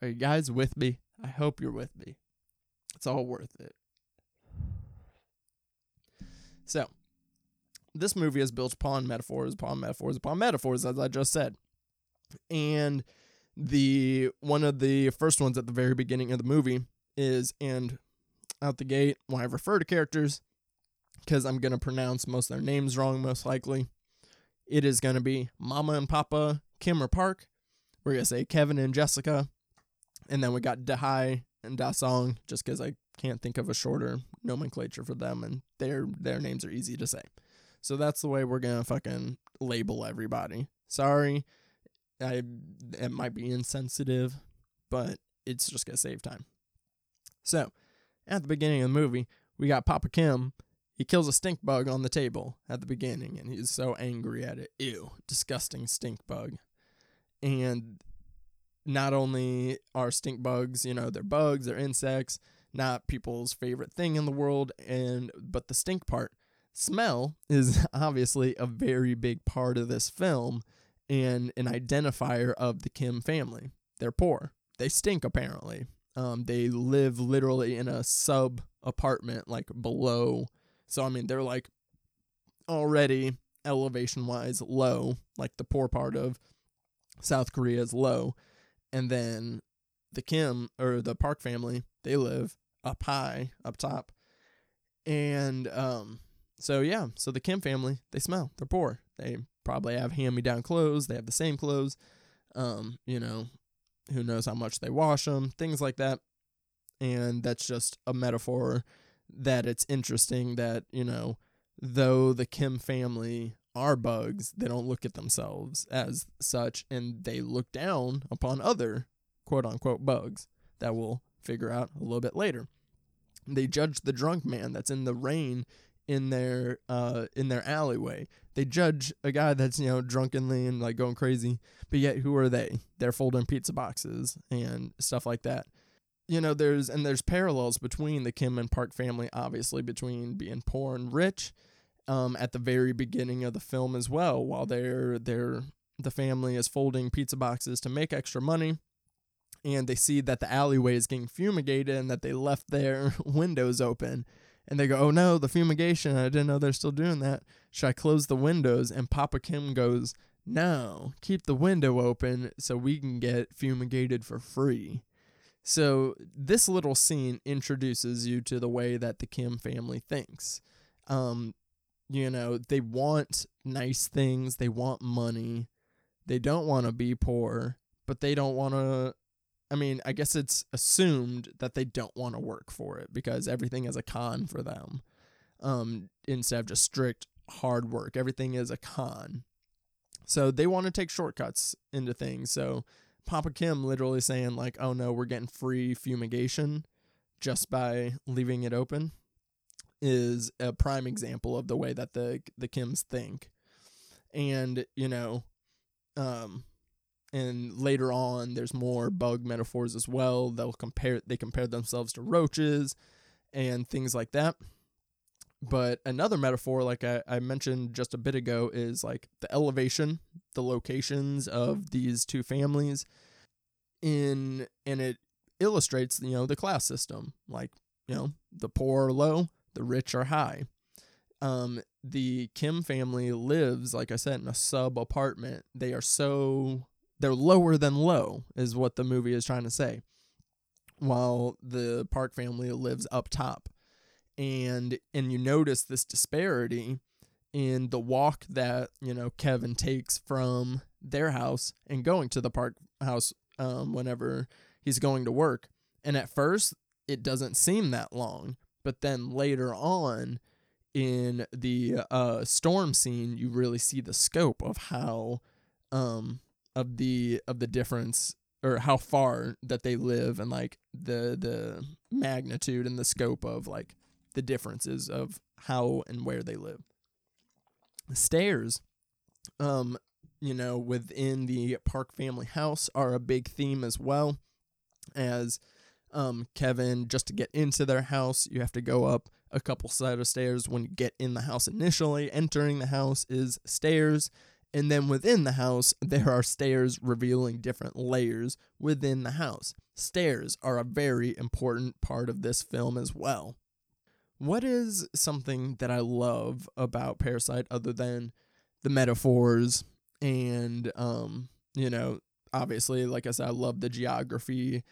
Are you guys with me? I hope you're with me. It's all worth it. So, this movie is built upon metaphors, upon metaphors, upon metaphors, as I just said. And the one of the first ones at the very beginning of the movie is, and out the gate, when I refer to characters, because I'm going to pronounce most of their names wrong, most likely, it is going to be Mama and Papa Kim or Park. We're going to say Kevin and Jessica. And then we got Da-hye and Da Song, just because I can't think of a shorter nomenclature for them, and their their names are easy to say. So that's the way we're gonna fucking label everybody. Sorry, I it might be insensitive, but it's just gonna save time. So, at the beginning of the movie, we got Papa Kim. He kills a stink bug on the table at the beginning, and he's so angry at it. Ew, disgusting stink bug. And not only are stink bugs, you know, they're bugs, they're insects, not people's favorite thing in the world, and but the stink part, smell is obviously a very big part of this film and an identifier of the Kim family. They're poor. They stink apparently. Um, they live literally in a sub apartment, like below. So I mean, they're like already elevation wise low, like the poor part of South Korea is low and then the Kim or the Park family, they live up high, up top. And um so yeah, so the Kim family, they smell. They're poor. They probably have hand-me-down clothes. They have the same clothes. Um, you know, who knows how much they wash them, things like that. And that's just a metaphor that it's interesting that, you know, though the Kim family are bugs, they don't look at themselves as such and they look down upon other quote unquote bugs that we'll figure out a little bit later. They judge the drunk man that's in the rain in their uh in their alleyway. They judge a guy that's, you know, drunkenly and like going crazy, but yet who are they? They're folding pizza boxes and stuff like that. You know, there's and there's parallels between the Kim and Park family, obviously between being poor and rich um, at the very beginning of the film as well, while they're they're the family is folding pizza boxes to make extra money, and they see that the alleyway is getting fumigated and that they left their windows open. And they go, Oh no, the fumigation. I didn't know they're still doing that. Should I close the windows? And Papa Kim goes, No, keep the window open so we can get fumigated for free. So, this little scene introduces you to the way that the Kim family thinks. Um, you know, they want nice things, they want money, they don't want to be poor, but they don't want to. I mean, I guess it's assumed that they don't want to work for it because everything is a con for them. Um, instead of just strict hard work, everything is a con. So they want to take shortcuts into things. So Papa Kim literally saying like, "Oh no, we're getting free fumigation just by leaving it open." is a prime example of the way that the the Kims think. And, you know, um and later on there's more bug metaphors as well. They'll compare they compare themselves to roaches and things like that. But another metaphor, like I, I mentioned just a bit ago, is like the elevation, the locations of these two families in and it illustrates, you know, the class system. Like, you know, the poor are low, the rich are high. Um, the Kim family lives, like I said, in a sub apartment. They are so they're lower than low, is what the movie is trying to say. While the Park family lives up top. And and you notice this disparity in the walk that, you know, Kevin takes from their house and going to the park house um, whenever he's going to work. And at first, it doesn't seem that long but then later on in the uh, storm scene, you really see the scope of how um, of the of the difference or how far that they live and like the the magnitude and the scope of like the differences of how and where they live. The stairs, um, you know, within the Park family house are a big theme as well. As um, Kevin, just to get into their house, you have to go up a couple set of stairs when you get in the house initially. Entering the house is stairs. And then within the house, there are stairs revealing different layers within the house. Stairs are a very important part of this film as well. What is something that I love about Parasite other than the metaphors and um, you know, obviously, like I said, I love the geography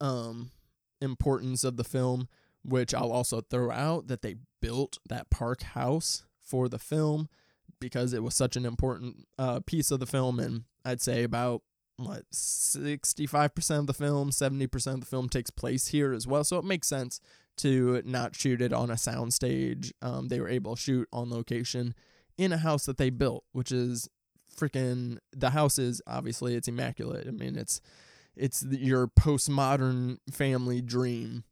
um importance of the film, which I'll also throw out that they built that park house for the film because it was such an important uh, piece of the film and I'd say about what 65% of the film 70% of the film takes place here as well. So it makes sense to not shoot it on a soundstage. Um, they were able to shoot on location in a house that they built which is freaking the house is obviously it's immaculate. I mean it's it's your postmodern family dream.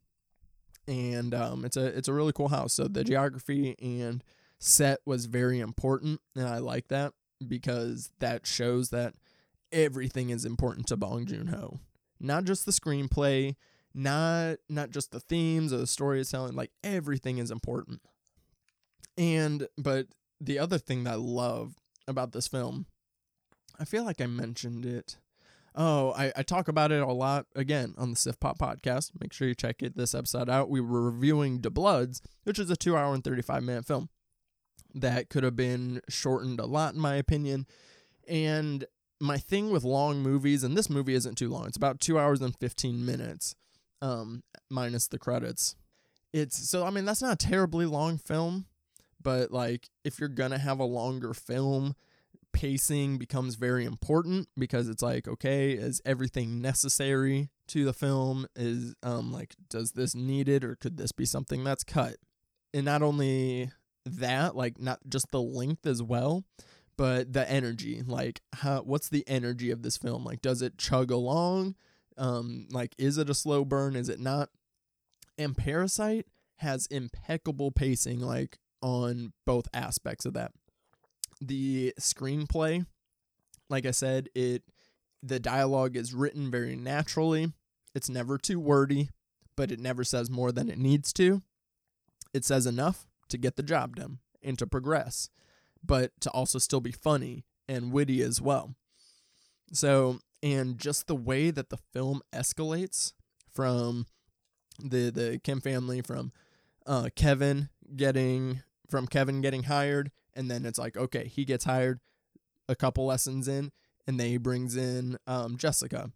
And um, it's a it's a really cool house. So the geography and set was very important and i like that because that shows that everything is important to Bong Joon-ho. Not just the screenplay, not not just the themes or the storytelling, like everything is important. And but the other thing that I love about this film, I feel like I mentioned it. Oh, I, I talk about it a lot again on the Sif Pop podcast. Make sure you check it this episode out. We were reviewing De Bloods, which is a two hour and 35 minute film that could have been shortened a lot, in my opinion. And my thing with long movies, and this movie isn't too long, it's about two hours and 15 minutes, um, minus the credits. It's so, I mean, that's not a terribly long film, but like, if you're gonna have a longer film, pacing becomes very important because it's like, okay, is everything necessary to the film? Is, um, like, does this need it or could this be something that's cut? And not only that, like, not just the length as well, but the energy like how what's the energy of this film? Like does it chug along? Um like is it a slow burn? Is it not? And parasite has impeccable pacing like on both aspects of that. The screenplay like i said it the dialogue is written very naturally. It's never too wordy but it never says more than it needs to. It says enough to get the job done and to progress but to also still be funny and witty as well. So, and just the way that the film escalates from the the Kim family from uh, Kevin getting from Kevin getting hired and then it's like okay, he gets hired a couple lessons in and then he brings in um, Jessica.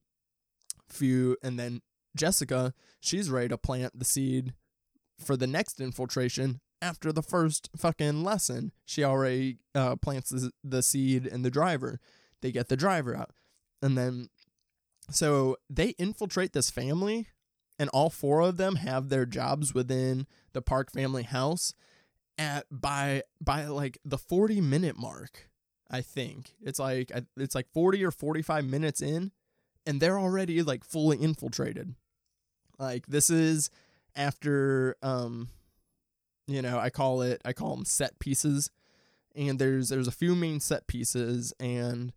Few and then Jessica, she's ready to plant the seed for the next infiltration after the first fucking lesson, she already uh, plants the, the seed in the driver. They get the driver out. And then, so they infiltrate this family, and all four of them have their jobs within the Park family house at by by like the 40 minute mark. I think it's like it's like 40 or 45 minutes in and they're already like fully infiltrated. Like this is after um you know, I call it I call them set pieces. And there's there's a few main set pieces and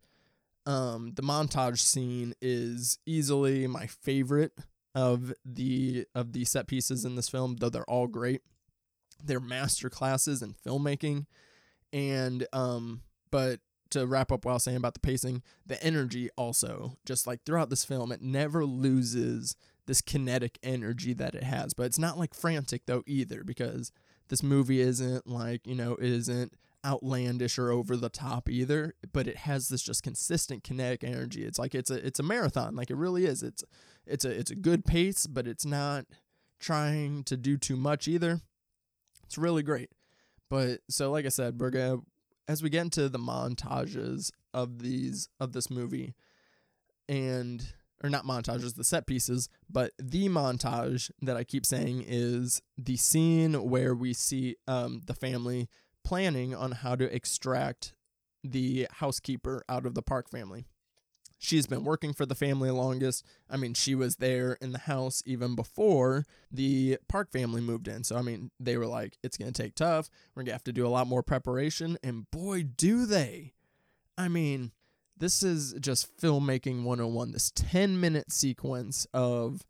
um the montage scene is easily my favorite of the of the set pieces in this film, though they're all great. They're master classes in filmmaking. And um but to wrap up while saying about the pacing, the energy also, just like throughout this film, it never loses this kinetic energy that it has. But it's not like frantic though either, because this movie isn't like, you know, isn't outlandish or over the top either, but it has this just consistent kinetic energy. It's like it's a it's a marathon, like it really is. It's it's a it's a good pace, but it's not trying to do too much either. It's really great. But so like I said, we're gonna as we get into the montages of these of this movie and or not montages, the set pieces, but the montage that I keep saying is the scene where we see um, the family planning on how to extract the housekeeper out of the Park family. she's been working for the family longest. I mean, she was there in the house even before the Park family moved in. So, I mean, they were like, it's going to take tough. We're going to have to do a lot more preparation. And boy, do they. I mean, this is just filmmaking 101. This 10 minute sequence of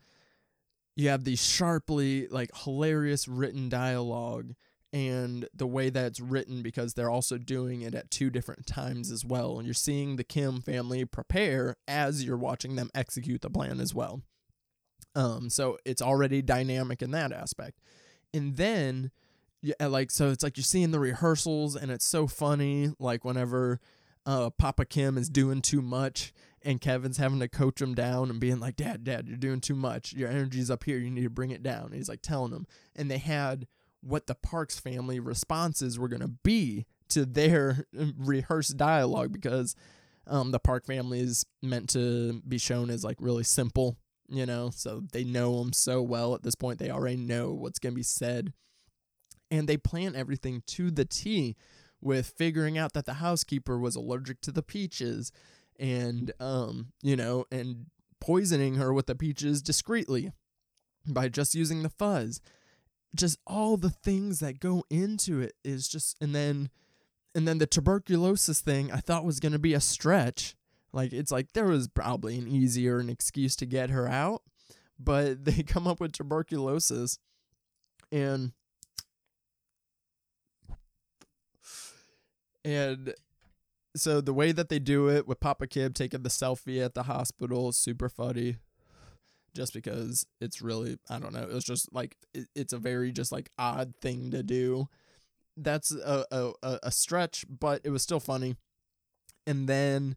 you have these sharply, like, hilarious written dialogue and the way that it's written because they're also doing it at two different times as well. And you're seeing the Kim family prepare as you're watching them execute the plan as well. Um, so it's already dynamic in that aspect. And then, yeah, like, so it's like you're seeing the rehearsals and it's so funny. Like, whenever uh, Papa Kim is doing too much and Kevin's having to coach him down and being like, Dad, Dad, you're doing too much. Your energy's up here. You need to bring it down. And he's like telling him. And they had what the Parks family responses were going to be to their rehearsed dialogue because um, the Park family is meant to be shown as like really simple, you know, so they know them so well at this point. They already know what's going to be said. And they plan everything to the T with figuring out that the housekeeper was allergic to the peaches and, um, you know, and poisoning her with the peaches discreetly by just using the fuzz just all the things that go into it is just and then and then the tuberculosis thing I thought was going to be a stretch. Like it's like there was probably an easier an excuse to get her out, but they come up with tuberculosis and and so the way that they do it with Papa Kim taking the selfie at the hospital is super funny just because it's really I don't know. It was just like it, it's a very just like odd thing to do. That's a, a a stretch, but it was still funny. And then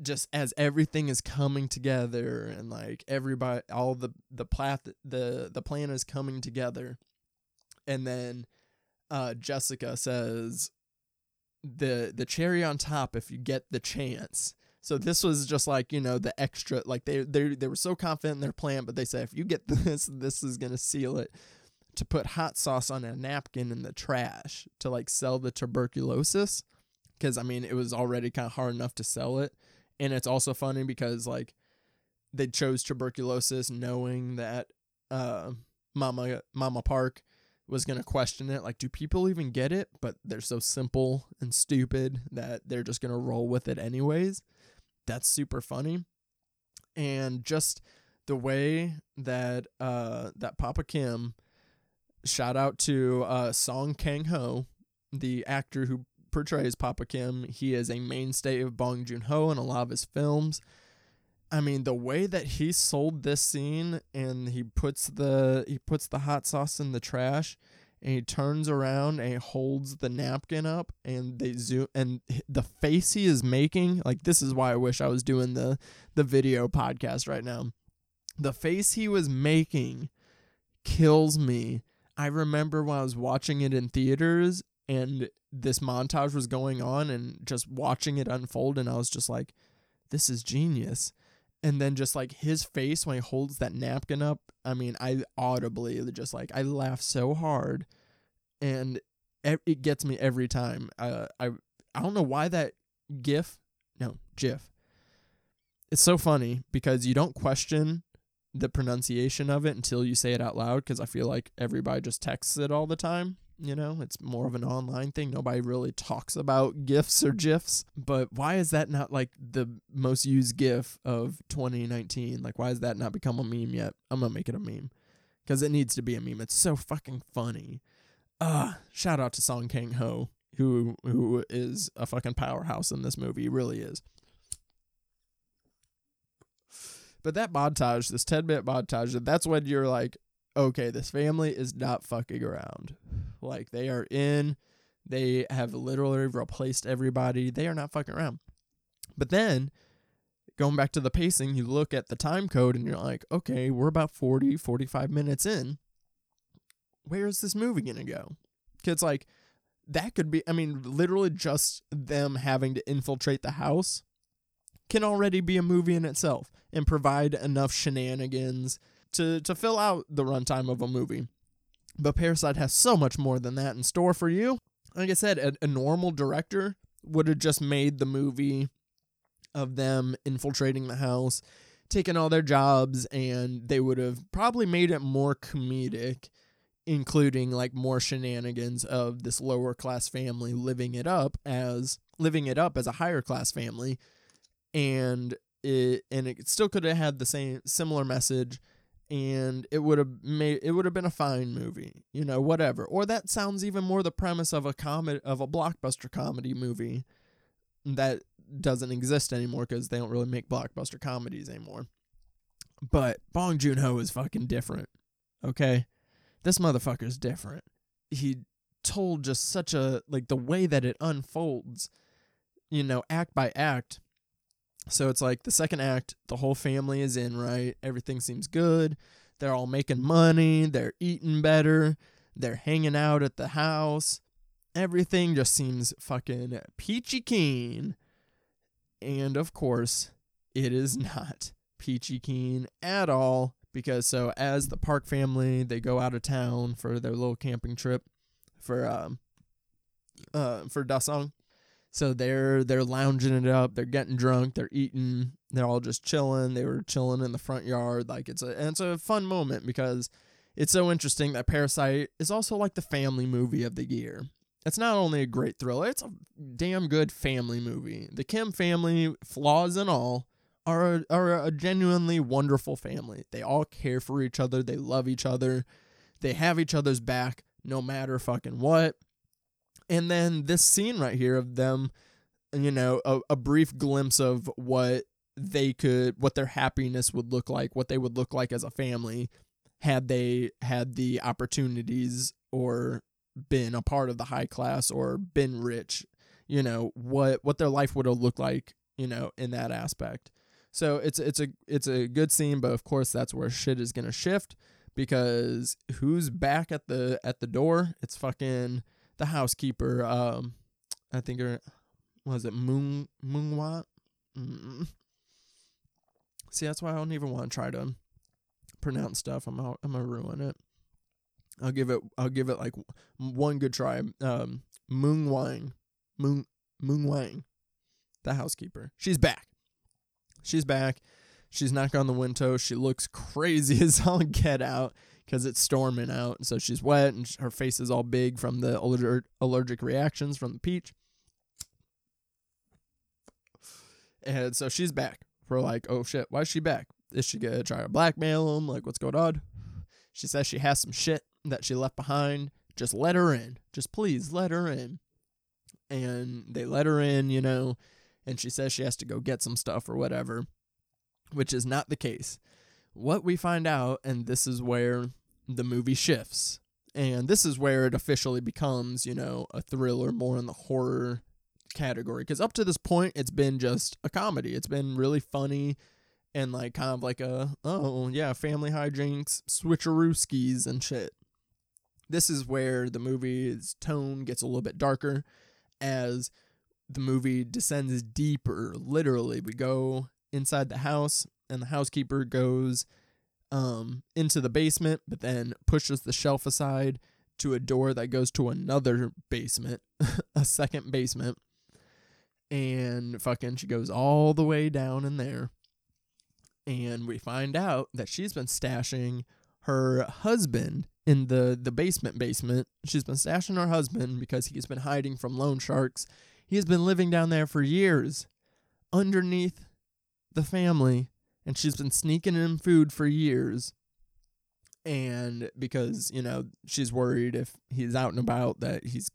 just as everything is coming together and like everybody all the the plat the the plan is coming together and then uh Jessica says the the cherry on top if you get the chance so this was just like you know the extra like they they they were so confident in their plan, but they said if you get this, this is gonna seal it. To put hot sauce on a napkin in the trash to like sell the tuberculosis, because I mean it was already kind of hard enough to sell it, and it's also funny because like they chose tuberculosis knowing that uh, Mama Mama Park was going to question it like do people even get it but they're so simple and stupid that they're just going to roll with it anyways that's super funny. And just the way that uh that Papa Kim shout out to uh Song Kang Ho, the actor who portrays Papa Kim. He is a mainstay of Bong Joon Ho in a lot of his films. I mean, the way that he sold this scene and he puts the he puts the hot sauce in the trash and he turns around and holds the napkin up and they zoom and the face he is making like this is why I wish I was doing the the video podcast right now. The face he was making kills me. I remember when I was watching it in theaters and this montage was going on and just watching it unfold and I was just like this is genius and then just like his face when he holds that napkin up i mean i audibly just like i laugh so hard and it gets me every time uh, i i don't know why that gif no gif. It's so funny because you don't question the pronunciation of it until you say it out loud because i feel like everybody just texts it all the time you know it's more of an online thing. Nobody really talks about gifs or gifs. But why is that not like the most used gif of 2019 like why has that not become a meme yet? I'm gonna make it a meme. Because it needs to be a meme. It's so fucking funny. Uh shout out to song kang ho who who is a fucking powerhouse in this movie. Really is. But that montage this 10 minute montage that's when you're like okay this family is not fucking around like they are in, they have literally replaced everybody. They are not fucking around. But then going back to the pacing, you look at the time code and you're like, okay, we're about 40, 45 minutes in. Where is this movie going to go? Because, like, that could be, I mean, literally just them having to infiltrate the house can already be a movie in itself and provide enough shenanigans to, to fill out the runtime of a movie. But Parasite has so much more than that in store for you. Like I said, a, a normal director would have just made the movie of them infiltrating the house, taking all their jobs, and they would have probably made it more comedic, including like more shenanigans of this lower class family living it up as living it up as a higher class family, and it and it still could have had the same similar message and it would have made it would have been a fine movie, you know, whatever. Or that sounds even more the premise of a comedy of a blockbuster comedy movie that doesn't exist anymore because they don't really make blockbuster comedies anymore. But Bong Joon Ho is fucking different. Okay, this motherfucker's different. He told just such a like the way that it unfolds, you know, act by act so it's like the second act, the whole family is in, right? Everything seems good. They're all making money. They're eating better. They're hanging out at the house. Everything just seems fucking peachy keen. And of course, it is not peachy keen at all. Because so as the Park family, they go out of town for their little camping trip for um uh for Dasong so they're they're lounging it up, they're getting drunk, they're eating, they're all just chilling. They were chilling in the front yard, like it's a and it's a fun moment because it's so interesting that Parasite is also like the family movie of the year. It's not only a great thriller, it's a damn good family movie. The Kim family, flaws and all, are a, are a genuinely wonderful family. They all care for each other, they love each other, they have each other's back no matter fucking what. And then this scene right here of them, you know, a, a brief glimpse of what they could, what their happiness would look like, what they would look like as a family had they had the opportunities or been a part of the high class or been rich, you know, what what their life would have looked like, you know, in that aspect. So it's it's a it's a good scene, but of course that's where shit is gonna shift because who's back at the at the door? It's fucking the housekeeper. Um, I think her was it Moon Moonwat. Mm. See, that's why I don't even want to try to pronounce stuff. I'm out, I'm gonna ruin it. I'll give it I'll give it like one good try. Um, Moon Wang, Moon Moon Wang, the housekeeper. She's back. She's back. She's knocking on the window. She looks crazy as all get out because it's storming out. And so she's wet and her face is all big from the aller- allergic reactions from the peach. And so she's back. We're like, oh shit, why is she back? Is she gonna try to blackmail him? Like, what's going on? She says she has some shit that she left behind. Just let her in. Just please let her in. And they let her in, you know, and she says she has to go get some stuff or whatever, which is not the case what we find out, and this is where the movie shifts. And this is where it officially becomes, you know, a thriller more in the horror category. Because up to this point, it's been just a comedy. It's been really funny and like kind of like a, oh, yeah, family hijinks, switcherooskies, and shit. This is where the movie's tone gets a little bit darker as the movie descends deeper. Literally, we go inside the house and the housekeeper goes um, into the basement, but then pushes the shelf aside to a door that goes to another basement, a second basement. And fucking, she goes all the way down in there. And we find out that she's been stashing her husband in the, the basement basement. She's been stashing her husband because he's been hiding from loan sharks. He has been living down there for years underneath the family and she's been sneaking in food for years. And because you know she's worried if he's out and about that he's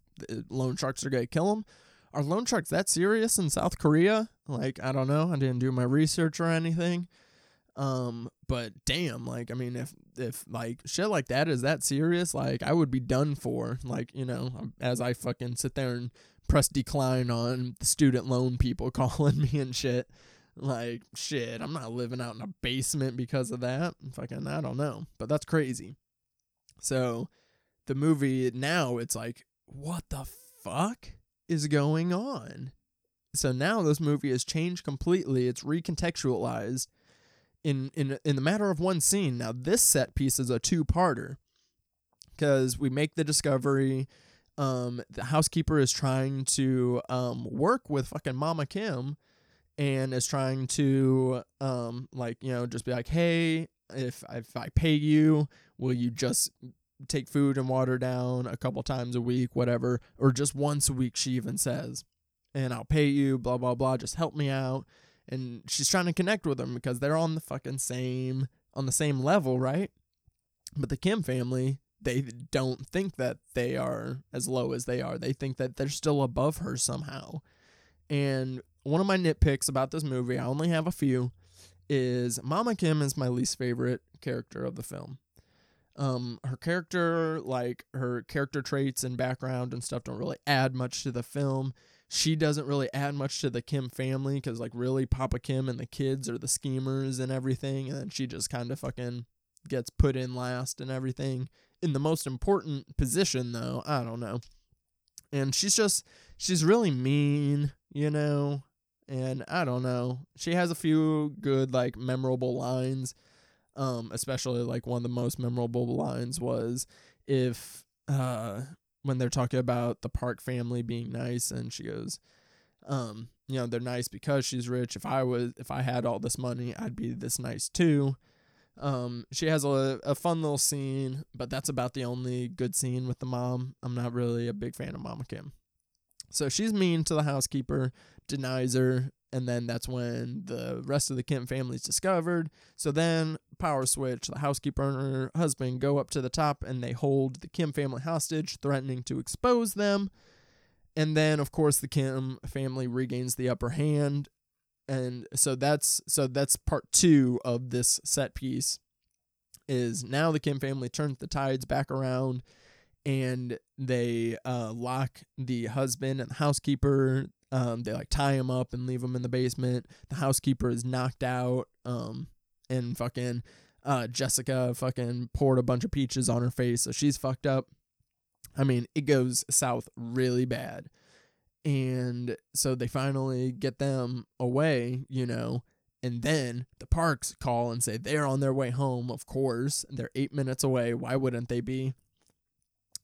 loan sharks are gonna kill him. Are loan sharks that serious in south korea? Like i don't know. I didn't do my research or anything. Um but damn like i mean if if like shit like that is that serious like i would be done for. Like you know as i fucking sit there and press decline on the student loan people calling me and shit like, shit, I'm not living out in a basement because of that. Fucking, I don't know. But that's crazy. So, the movie now, it's like, what the fuck is going on? So now this movie has changed completely. It's recontextualized in in in the matter of one scene. Now this set piece is a two-parter because we make the discovery. Um, the housekeeper is trying to um work with fucking Mama Kim and is trying to um like you know just be like hey if if I pay you will you just take food and water down a couple times a week whatever or just once a week she even says and I'll pay you blah blah blah just help me out and she's trying to connect with them because they're on the fucking same on the same level right? But the Kim family they don't think that they are as low as they are. They think that they're still above her somehow. And one of my nitpicks about this movie, I only have a few, is Mama Kim is my least favorite character of the film. Um, her character, like her character traits and background and stuff, don't really add much to the film. She doesn't really add much to the Kim family because, like, really, Papa Kim and the kids are the schemers and everything, and then she just kind of fucking gets put in last and everything. In the most important position, though, I don't know. And she's just, she's really mean, you know, and I don't know. She has a few good like memorable lines. Um, especially like one of the most memorable lines was if uh when they're talking about the Park family being nice and she goes, um, you know, they're nice because she's rich. If I was if I had all this money, I'd be this nice too. Um, she has a a fun little scene, but that's about the only good scene with the mom. I'm not really a big fan of Mama Kim. So she's mean to the housekeeper, denies her, and then that's when the rest of the Kim family is discovered. So then, power switch, the housekeeper and her husband go up to the top and they hold the Kim family hostage, threatening to expose them. And then, of course, the Kim family regains the upper hand. And so that's so that's part two of this set piece. Is now the Kim family turns the tides back around and they uh, lock the husband and the housekeeper. Um, they like tie him up and leave him in the basement. The housekeeper is knocked out. Um, and fucking uh, Jessica fucking poured a bunch of peaches on her face, so she's fucked up. I mean, it goes south really bad. And so they finally get them away, you know, and then the parks call and say they're on their way home, of course. They're eight minutes away. Why wouldn't they be?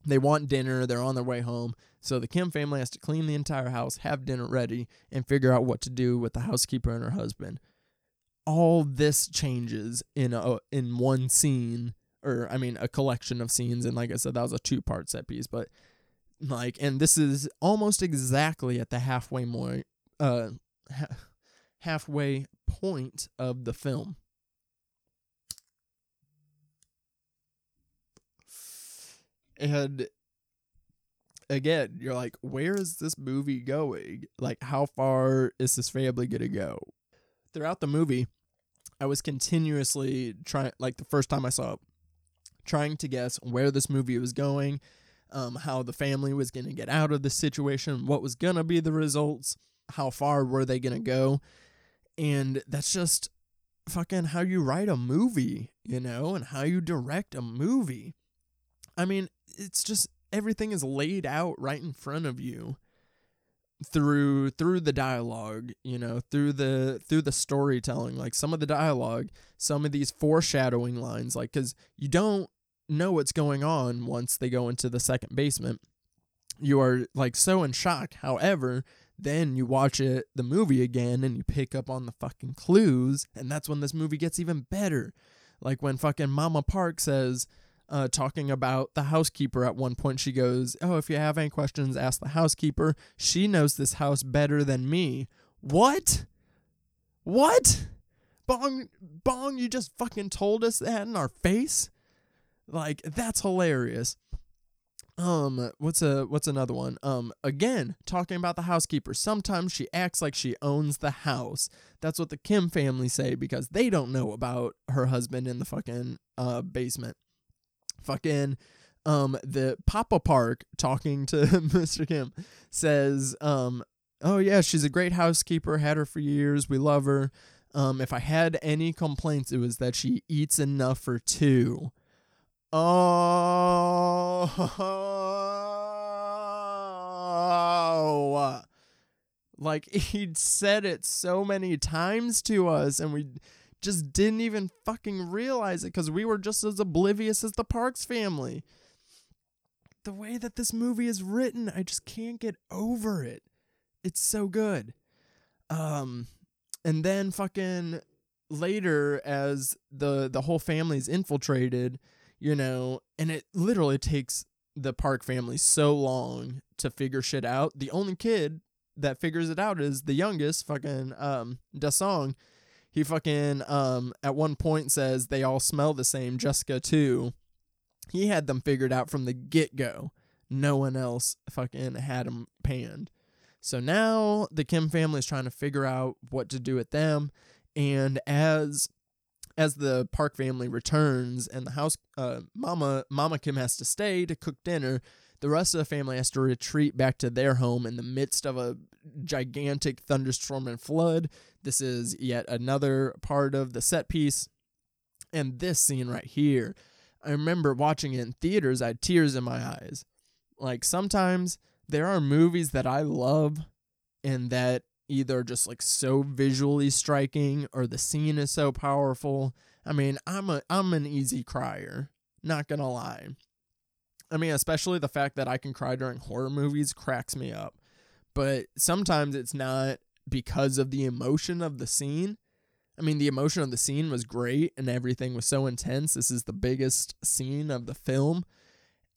They want dinner, they're on their way home. So the Kim family has to clean the entire house, have dinner ready, and figure out what to do with the housekeeper and her husband. All this changes in a in one scene, or I mean a collection of scenes, and like I said, that was a two part set piece, but like and this is almost exactly at the halfway more uh ha- halfway point of the film. And again, you're like, where is this movie going? Like, how far is this family gonna go? Throughout the movie, I was continuously trying, like the first time I saw it, trying to guess where this movie was going, um, how the family was gonna get out of the situation, what was gonna be the results, how far were they gonna go, and that's just fucking how you write a movie, you know, and how you direct a movie. I mean, it's just everything is laid out right in front of you through through the dialogue you know through the through the storytelling like some of the dialogue some of these foreshadowing lines like cuz you don't know what's going on once they go into the second basement. You are like so in shock. However then you watch it the movie again and you pick up on the fucking clues and that's when this movie gets even better. Like when fucking mama park says uh, talking about the housekeeper at one point. She goes, Oh, if you have any questions, ask the housekeeper. She knows this house better than me. What? What? Bong, Bong, you just fucking told us that in our face? Like, that's hilarious. Um, what's a what's another one? Um, again, talking about the housekeeper. Sometimes she acts like she owns the house. That's what the Kim family say because they don't know about her husband in the fucking uh basement fucking um the Papa Park talking to Mr. Kim says um oh yeah she's a great housekeeper had her for years we love her um if I had any complaints it was that she eats enough for two oh like he'd said it so many times to us and we just didn't even fucking realize it because we were just as oblivious as the Parks family. The way that this movie is written, I just can't get over it. It's so good. Um, and then fucking later as the the whole family's infiltrated, you know, and it literally takes the Park family so long to figure shit out. The only kid that figures it out is the youngest, fucking um Dasong. He fucking um at one point says they all smell the same, Jessica too. He had them figured out from the get go. No one else fucking had them panned. So now the Kim family is trying to figure out what to do with them. And as as the Park family returns and the house uh, mama mama Kim has to stay to cook dinner, the rest of the family has to retreat back to their home in the midst of a gigantic thunderstorm and flood. This is yet another part of the set piece. And this scene right here, I remember watching it in theaters, I had tears in my eyes. Like sometimes there are movies that I love and that either just like so visually striking or the scene is so powerful. I mean, I'm a I'm an easy crier, not to lie. I mean, especially the fact that I can cry during horror movies cracks me up. But sometimes it's not because of the emotion of the scene. I mean, the emotion of the scene was great and everything was so intense. This is the biggest scene of the film.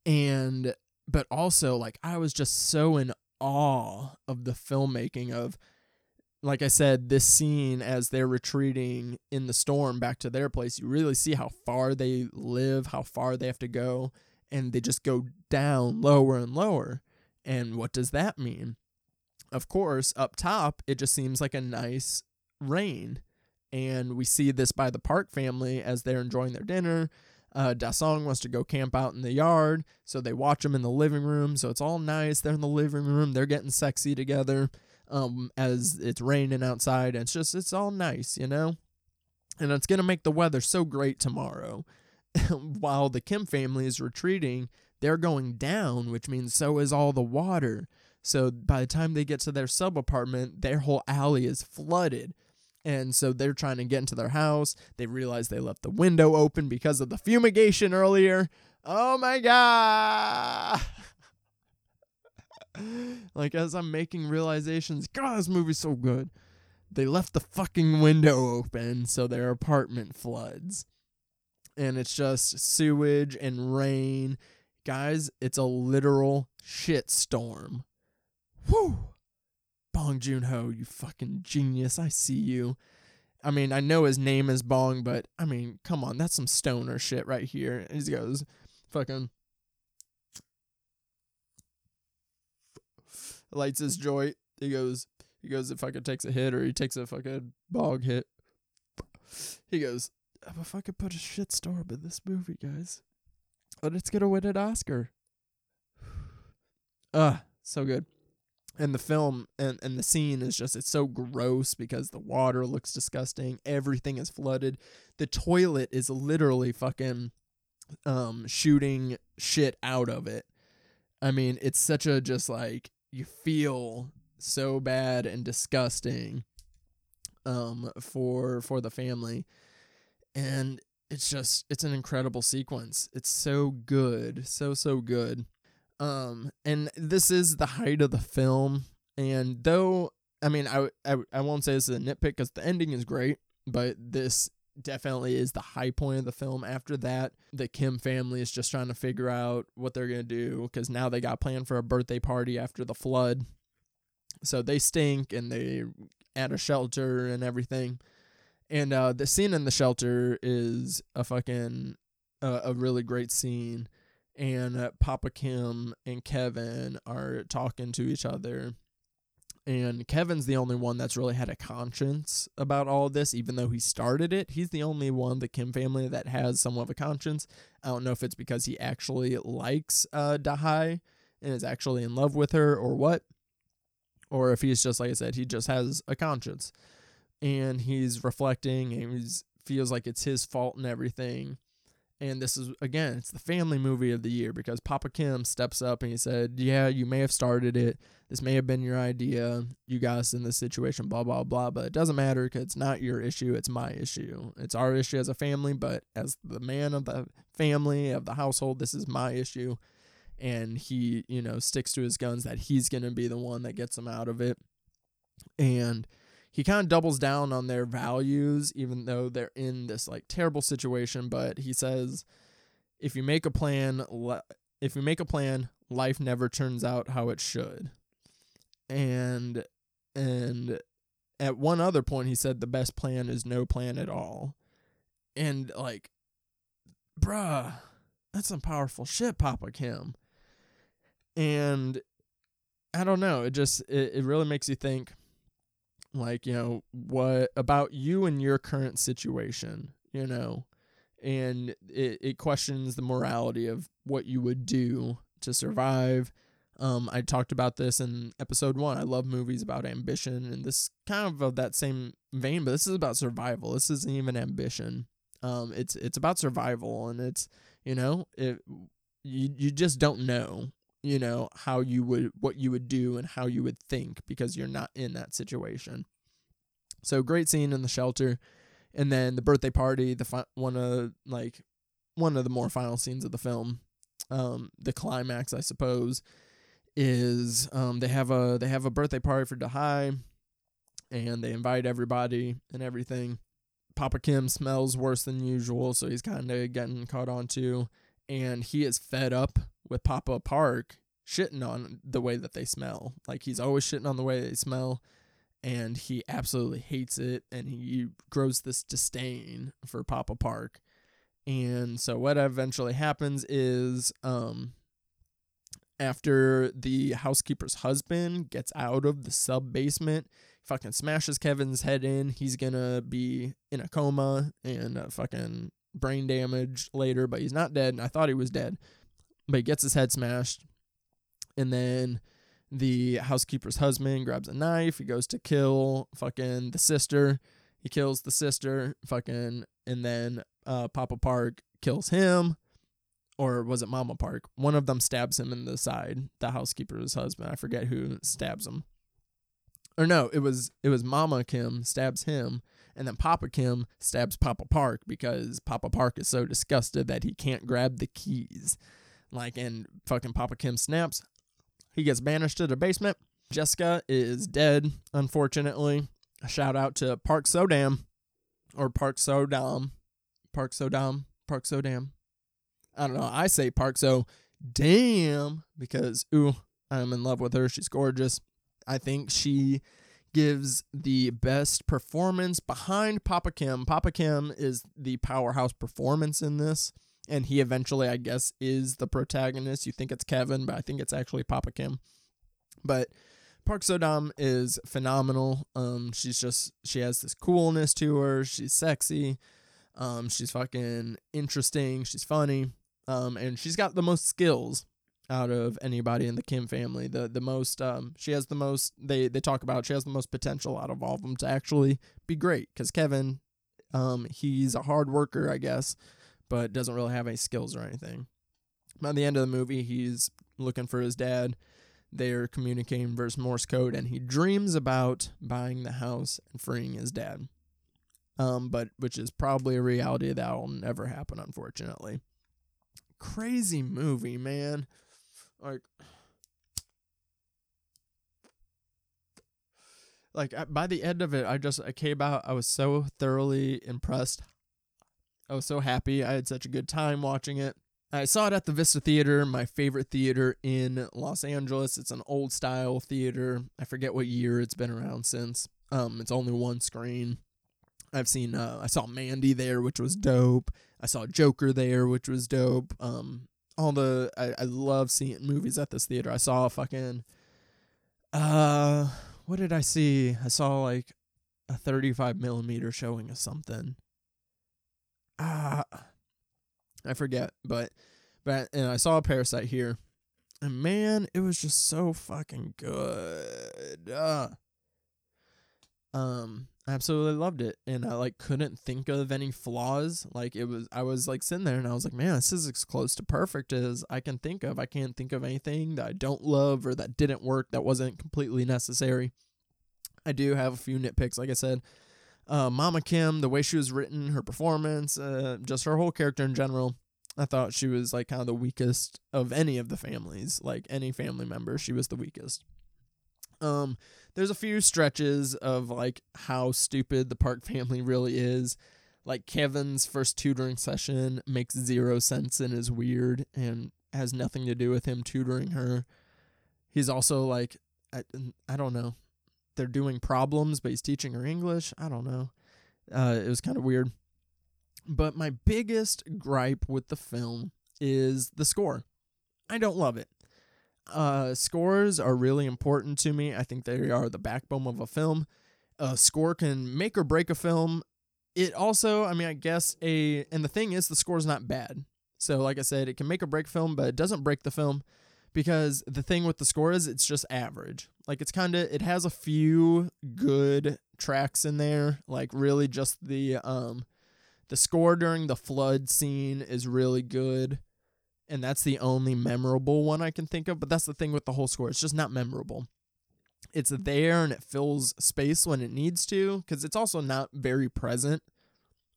And but also like I was just so in awe of the filmmaking of like I said, this scene as they're retreating in the storm back to their place, you really see how far they live, how far they have to go, and they just go down lower and lower. And what does that mean? Of course, up top, it just seems like a nice rain. And we see this by the Park family as they're enjoying their dinner. Uh, Dasong wants to go camp out in the yard, so they watch him in the living room. So it's all nice. They're in the living room. They're getting sexy together um, as it's raining outside. And it's just, it's all nice, you know? And it's going to make the weather so great tomorrow. While the Kim family is retreating, they're going down, which means so is all the water. So by the time they get to their sub apartment, their whole alley is flooded. And so they're trying to get into their house. They realize they left the window open because of the fumigation earlier. Oh my God. like as I'm making realizations, God, this movie's so good. They left the fucking window open so their apartment floods. And it's just sewage and rain. Guys, it's a literal shit storm. Whew. Bong Joon Ho, you fucking genius. I see you. I mean, I know his name is Bong, but I mean, come on, that's some stoner shit right here. And he goes, fucking lights his joint. He goes, he goes, if fucking takes a hit or he takes a fucking bog hit. He goes, if I could put a shit storm in this movie, guys, but it's gonna win an Oscar. Ah, so good. And the film and, and the scene is just it's so gross because the water looks disgusting. Everything is flooded. The toilet is literally fucking um shooting shit out of it. I mean, it's such a just like you feel so bad and disgusting um for for the family and it's just it's an incredible sequence it's so good so so good um and this is the height of the film and though i mean i i, I won't say this is a nitpick because the ending is great but this definitely is the high point of the film. After that, the Kim family is just trying to figure out what they're going to do because now they got planned for a birthday party after the flood. So they stink and they at a shelter and everything. And uh, the scene in the shelter is a fucking uh, a really great scene. And uh, Papa Kim and Kevin are talking to each other and Kevin's the only one that's really had a conscience about all of this, even though he started it. He's the only one, the Kim family, that has somewhat of a conscience. I don't know if it's because he actually likes uh, Da-hye and is actually in love with her or what, or if he's just, like I said, he just has a conscience and he's reflecting and he feels like it's his fault and everything. And this is again, it's the family movie of the year because Papa Kim steps up and he said, "Yeah, you may have started it. This may have been your idea. You guys in this situation, blah blah blah. But it doesn't matter because it's not your issue. It's my issue. It's our issue as a family. But as the man of the family of the household, this is my issue." And he, you know, sticks to his guns that he's gonna be the one that gets him out of it. And he kind of doubles down on their values, even though they're in this like terrible situation. But he says, if you make a plan, if you make a plan, life never turns out how it should. And and at one other point, he said the best plan is no plan at all. And like, bruh, that's some powerful shit, Papa Kim. And I don't know, it just it, it really makes you think like, you know, what about you and your current situation, you know? And it, it questions the morality of what you would do to survive. Um, I talked about this in episode one. I love movies about ambition, and this kind of of that same vein, but this is about survival. This isn't even ambition. Um, it's it's about survival, and it's you know it you you just don't know you know how you would what you would do and how you would think because you're not in that situation. So great scene in the shelter, and then the birthday party. The fi- one of like one of the more final scenes of the film. Um, the climax, I suppose, is um they have a they have a birthday party for Da-hye, and they invite everybody and everything. Papa Kim smells worse than usual, so he's kind of getting caught on too. And he is fed up with Papa Park shitting on the way that they smell. Like he's always shitting on the way they smell, and he absolutely hates it. And he grows this disdain for Papa Park. And so what eventually happens is, um, after the housekeeper's husband gets out of the sub basement, fucking smashes Kevin's head in. He's gonna be in a coma and fucking brain damage later, but he's not dead. And I thought he was dead, but he gets his head smashed, and then the housekeeper's husband grabs a knife. He goes to kill fucking the sister. He kills the sister, fucking, and then uh, Papa Park kills him. Or was it Mama Park? One of them stabs him in the side. The housekeeper's husband. I forget who stabs him or no, it was it was Mama Kim stabs him, and then Papa Kim stabs Papa Park because Papa Park is so disgusted that he can't grab the keys. Like, and fucking Papa Kim snaps. He gets banished to the basement. Jessica is dead, unfortunately. A shout out to Park Sodam, or Park Sodam, Park Sodam, Park Sodam. I don't know. I say Park So damn because ooh, I'm in love with her. She's gorgeous. I think she gives the best performance behind Papa Kim. Papa Kim is the powerhouse performance in this, and he eventually, I guess, is the protagonist. You think it's Kevin, but I think it's actually Papa Kim. But Park Sodam is phenomenal. Um, she's just she has this coolness to her. She's sexy. Um, she's fucking interesting. She's funny. Um, and she's got the most skills out of anybody in the Kim family. The the most um she has the most they they talk about she has the most potential out of all of them to actually be great cuz Kevin um he's a hard worker, I guess, but doesn't really have any skills or anything. By the end of the movie, he's looking for his dad. They're communicating versus Morse code and he dreams about buying the house and freeing his dad. Um but which is probably a reality that will never happen unfortunately. Crazy movie, man like like by the end of it i just i came out i was so thoroughly impressed. I was so happy. I had such a good time watching it. I saw it at the vista theater my favorite theater in los angeles. It's an old style theater. I forget what year it's been around since. Um it's only one screen. I've seen uh i saw mandy there which was dope. I saw joker there which was dope. Um all the I, I love seeing movies at this theater. I saw a fucking uh what did I see? I saw like a 35 millimeter showing of something. Ah, I forget, but but and I saw a Parasite here, and man, it was just so fucking good. Uh, um, I absolutely loved it, and I like couldn't think of any flaws. Like it was, I was like sitting there, and I was like, man, this is as close to perfect as I can think of. I can't think of anything that I don't love or that didn't work that wasn't completely necessary. I do have a few nitpicks, like I said. Uh, Mama Kim, the way she was written, her performance, uh, just her whole character in general. I thought she was like kind of the weakest of any of the families, like any family member. She was the weakest. Um, there's a few stretches of like how stupid the Park family really is. Like Kevin's first tutoring session makes zero sense and is weird and has nothing to do with him tutoring her. He's also like, I, I don't know. They're doing problems, but he's teaching her English. I don't know. Uh, it was kind of weird. But my biggest gripe with the film is the score. I don't love it. Uh, scores are really important to me. I think they are the backbone of a film. A score can make or break a film. It also, I mean, I guess a, and the thing is, the score is not bad. So, like I said, it can make or break film, but it doesn't break the film because the thing with the score is it's just average. Like it's kind of, it has a few good tracks in there. Like really, just the um, the score during the flood scene is really good and that's the only memorable one I can think of. But that's the thing with the whole score; it's just not memorable. It's there and it fills space when it needs to, because it's also not very present,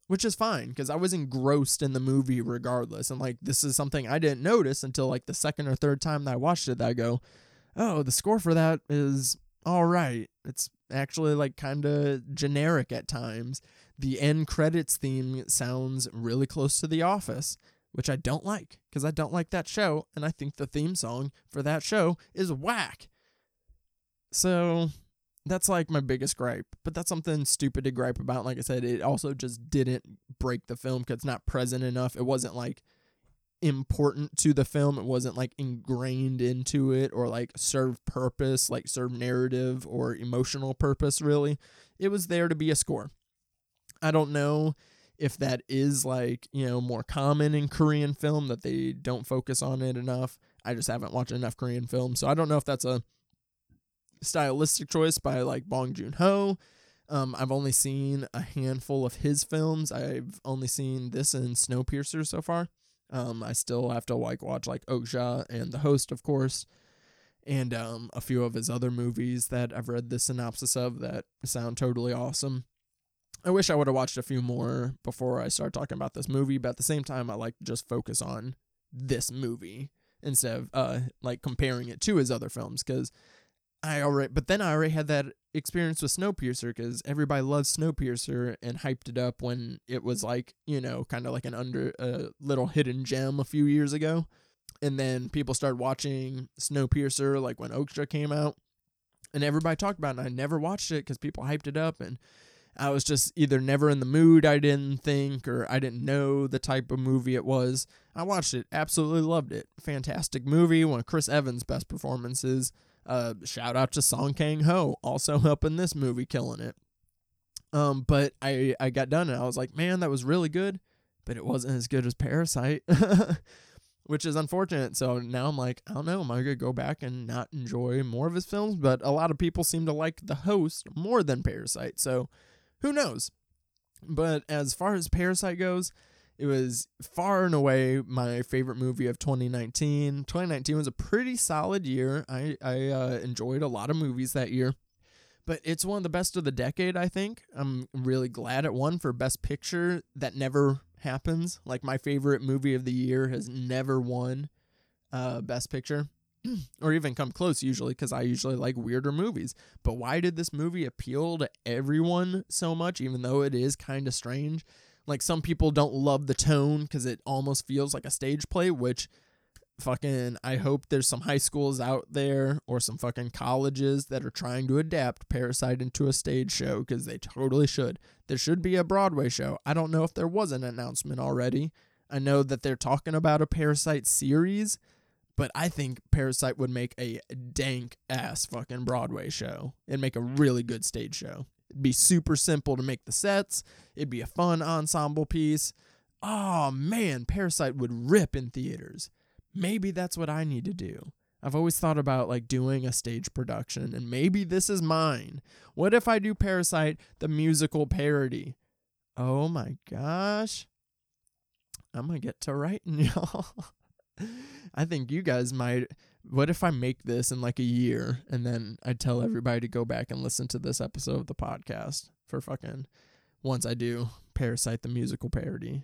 which is fine. Because I was engrossed in the movie regardless, and like this is something I didn't notice until like the second or third time that I watched it. That I go, oh, the score for that is all right. It's actually like kind of generic at times. The end credits theme sounds really close to The Office which I don't like because I don't like that show, and I think the theme song for that show is whack. So that's like my biggest gripe, but that's something stupid to gripe about. Like I said, it also just didn't break the film because it's not present enough. It wasn't like important to the film. It wasn't like ingrained into it or like serve purpose, like serve narrative or emotional purpose, really. It was there to be a score. I don't know if that is like, you know, more common in Korean film that they don't focus on it enough. I just haven't watched enough Korean film, so I don't know if that's a stylistic choice by like Bong Joon Ho. Um, I've only seen a handful of his films. I've only seen this and Snowpiercer so far. Um, I still have to like watch like Okja and The Host, of course, and um, a few of his other movies that I've read the synopsis of that sound totally awesome. I wish I would have watched a few more before I start talking about this movie, but at the same time, I like to just focus on this movie instead of uh like comparing it to his other films because I already, but then I already had that experience with Snowpiercer because everybody loves Snowpiercer and hyped it up when it was like you know kind of like an under a little hidden gem a few years ago, and then people started watching Snowpiercer like when Okja came out, and everybody talked about it. and I never watched it because people hyped it up and I was just either never in the mood, I didn't think, or I didn't know the type of movie it was. I watched it, absolutely loved it. Fantastic movie, one of Chris Evans' best performances. Uh, shout out to Song Kang Ho, also helping this movie, killing it. Um, but I I got done and I was like, man, that was really good, but it wasn't as good as Parasite, which is unfortunate. So now I'm like, I don't know, am I gonna go back and not enjoy more of his films? But a lot of people seem to like The Host more than Parasite, so who knows? But as far as Parasite goes, it was far and away my favorite movie of 2019. 2019 was a pretty solid year. I I uh, enjoyed a lot of movies that year, but it's one of the best of the decade. I think I'm really glad it won for Best Picture. That never happens. Like my favorite movie of the year has never won uh, Best Picture. or even come close usually because I usually like weirder movies. But why did this movie appeal to everyone so much, even though it is kind of strange? Like some people don't love the tone because it almost feels like a stage play, which fucking I hope there's some high schools out there or some fucking colleges that are trying to adapt Parasite into a stage show because they totally should. There should be a Broadway show. I don't know if there was an announcement already. I know that they're talking about a Parasite series but I think Parasite would make a dank ass fucking Broadway show and make a really good stage show. It'd be super simple to make the sets. It'd be a fun ensemble piece. Oh man, Parasite would rip in theaters. Maybe that's what I need to do. I've always thought about like doing a stage production, and maybe this is mine. What if I do Parasite, the musical parody? Oh my gosh. I'm gonna get to writing, y'all. I think you guys might. What if I make this in like a year and then I tell everybody to go back and listen to this episode of the podcast for fucking once I do Parasite the musical parody.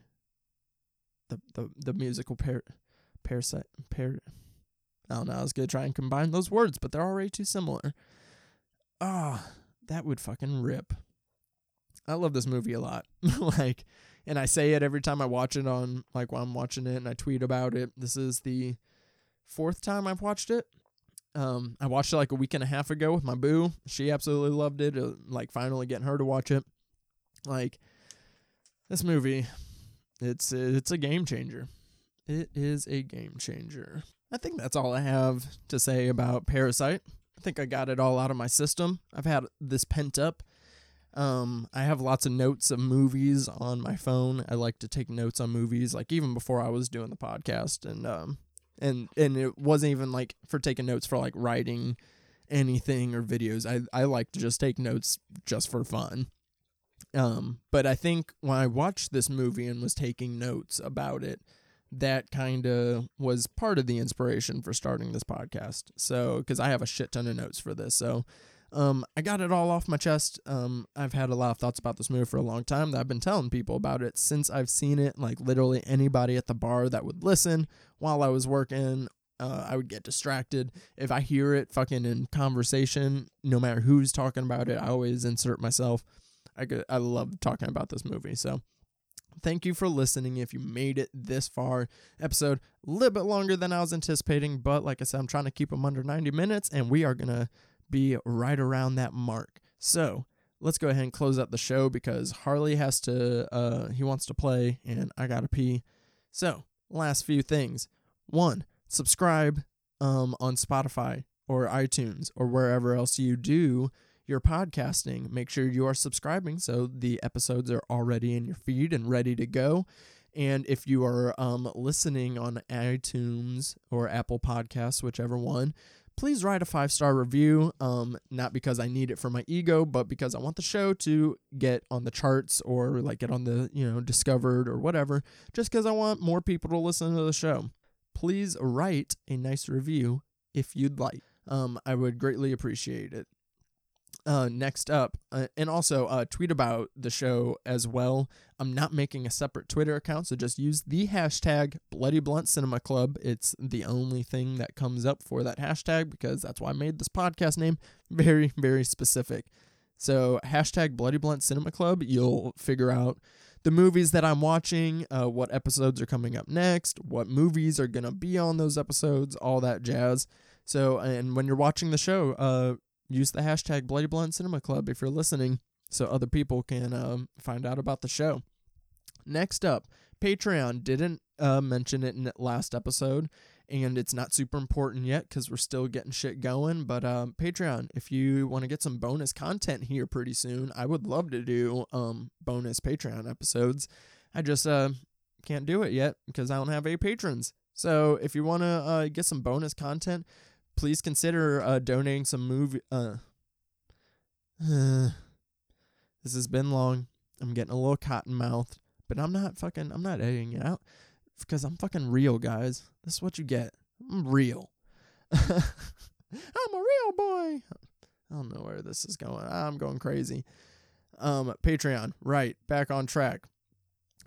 The the the musical par Parasite par I don't know, I was gonna try and combine those words, but they're already too similar. ah, that would fucking rip. I love this movie a lot. like, and I say it every time I watch it on, like, while I'm watching it and I tweet about it. This is the fourth time I've watched it. Um, I watched it like a week and a half ago with my boo. She absolutely loved it. Uh, like, finally getting her to watch it. Like, this movie, it's it's a game changer. It is a game changer. I think that's all I have to say about Parasite. I think I got it all out of my system. I've had this pent up. Um, I have lots of notes of movies on my phone. I like to take notes on movies, like even before I was doing the podcast, and um, and and it wasn't even like for taking notes for like writing anything or videos. I I like to just take notes just for fun. Um, but I think when I watched this movie and was taking notes about it, that kind of was part of the inspiration for starting this podcast. So, because I have a shit ton of notes for this. So, um, I got it all off my chest. Um, I've had a lot of thoughts about this movie for a long time that I've been telling people about it since I've seen it. Like, literally anybody at the bar that would listen while I was working. Uh, I would get distracted. If I hear it fucking in conversation, no matter who's talking about it, I always insert myself. I, could, I love talking about this movie. So, thank you for listening if you made it this far. Episode a little bit longer than I was anticipating, but like I said, I'm trying to keep them under 90 minutes, and we are to be right around that mark. So let's go ahead and close out the show because Harley has to, uh, he wants to play, and I got to pee. So, last few things. One, subscribe um, on Spotify or iTunes or wherever else you do your podcasting. Make sure you are subscribing so the episodes are already in your feed and ready to go. And if you are um, listening on iTunes or Apple Podcasts, whichever one, please write a five star review. Um, not because I need it for my ego, but because I want the show to get on the charts or like get on the, you know, discovered or whatever, just because I want more people to listen to the show. Please write a nice review if you'd like. Um, I would greatly appreciate it uh, next up, uh, and also uh, tweet about the show as well. I'm not making a separate Twitter account, so just use the hashtag Bloody Blunt Cinema Club. It's the only thing that comes up for that hashtag because that's why I made this podcast name very, very specific. So hashtag Bloody Blunt Cinema Club. You'll figure out the movies that I'm watching, uh, what episodes are coming up next, what movies are gonna be on those episodes, all that jazz. So, and when you're watching the show, uh, use the hashtag Bloody Blunt Cinema Club if you're listening so other people can um, find out about the show. Next up, Patreon. Didn't uh, mention it in the last episode, and it's not super important yet because we're still getting shit going. But um, Patreon, if you want to get some bonus content here pretty soon, I would love to do um, bonus Patreon episodes. I just uh, can't do it yet because I don't have any patrons. So if you want to uh, get some bonus content, please consider uh, donating some movie. Uh, uh, this has been long. I'm getting a little cotton mouthed, but I'm not fucking. I'm not editing it out because I'm fucking real, guys. This is what you get. I'm real. I'm a real boy. I don't know where this is going. I'm going crazy. Um, Patreon, right? Back on track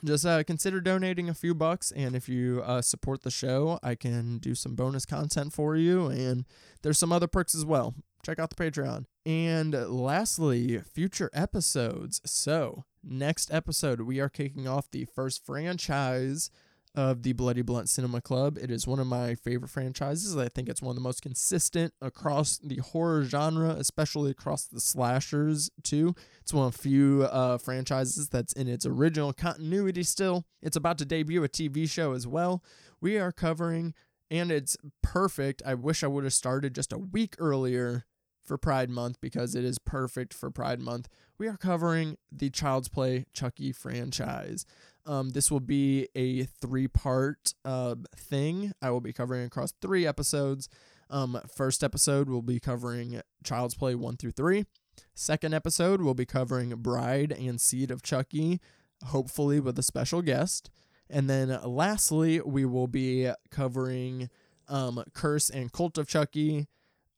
just uh, consider donating a few bucks and if you uh, support the show i can do some bonus content for you and there's some other perks as well. Check out the patreon. And lastly future episodes. So next episode we are kicking off the first franchise of the Bloody Blunt Cinema Club. It is one of my favorite franchises. I think it's one of the most consistent across the horror genre, especially across the slashers too. It's one of few uh, franchises that's in its original continuity still. It's about to debut a TV show as well. We are covering, and it's perfect. I wish I would have started just a week earlier for Pride Month because it is perfect for Pride Month. We are covering the Child's Play Chucky franchise. Um, this will be a three part uh, thing. I will be covering across three episodes. Um, first episode, we'll be covering Child's Play 1 through 3. Second episode, we'll be covering Bride and Seed of Chucky, hopefully with a special guest. And then lastly, we will be covering um, Curse and Cult of Chucky.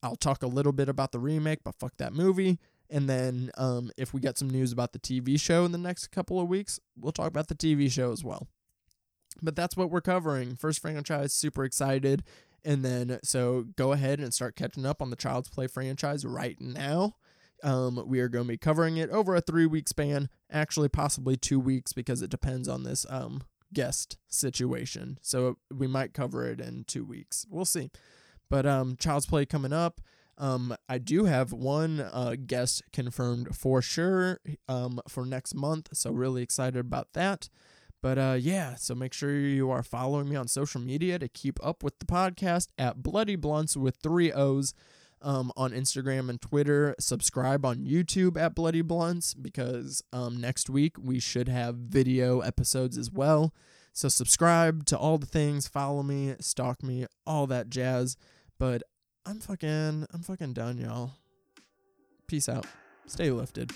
I'll talk a little bit about the remake, but fuck that movie. And then um, if we get some news about the TV show in the next couple of weeks, we'll talk about the TV show as well. But that's what we're covering. First franchise, super excited. And then, so go ahead and start catching up on the Child's Play franchise right now Um, we are going to be covering it over a three week span, actually, possibly two weeks because it depends on this um, guest situation. So we might cover it in two weeks. We'll see. But um, Child's Play coming up. Um, I do have one uh, guest confirmed for sure um, for next month. So really excited about that. But uh, yeah, so make sure you are following me on social media to keep up with the podcast at Bloody Blunts with three O's um, on Instagram and Twitter. Subscribe on YouTube at Bloody Blunts because um, next week we should have video episodes as well. So subscribe to all the things, follow me, stalk me, all that jazz. But I'm fucking, I'm fucking done, y'all. Peace out. Stay lifted.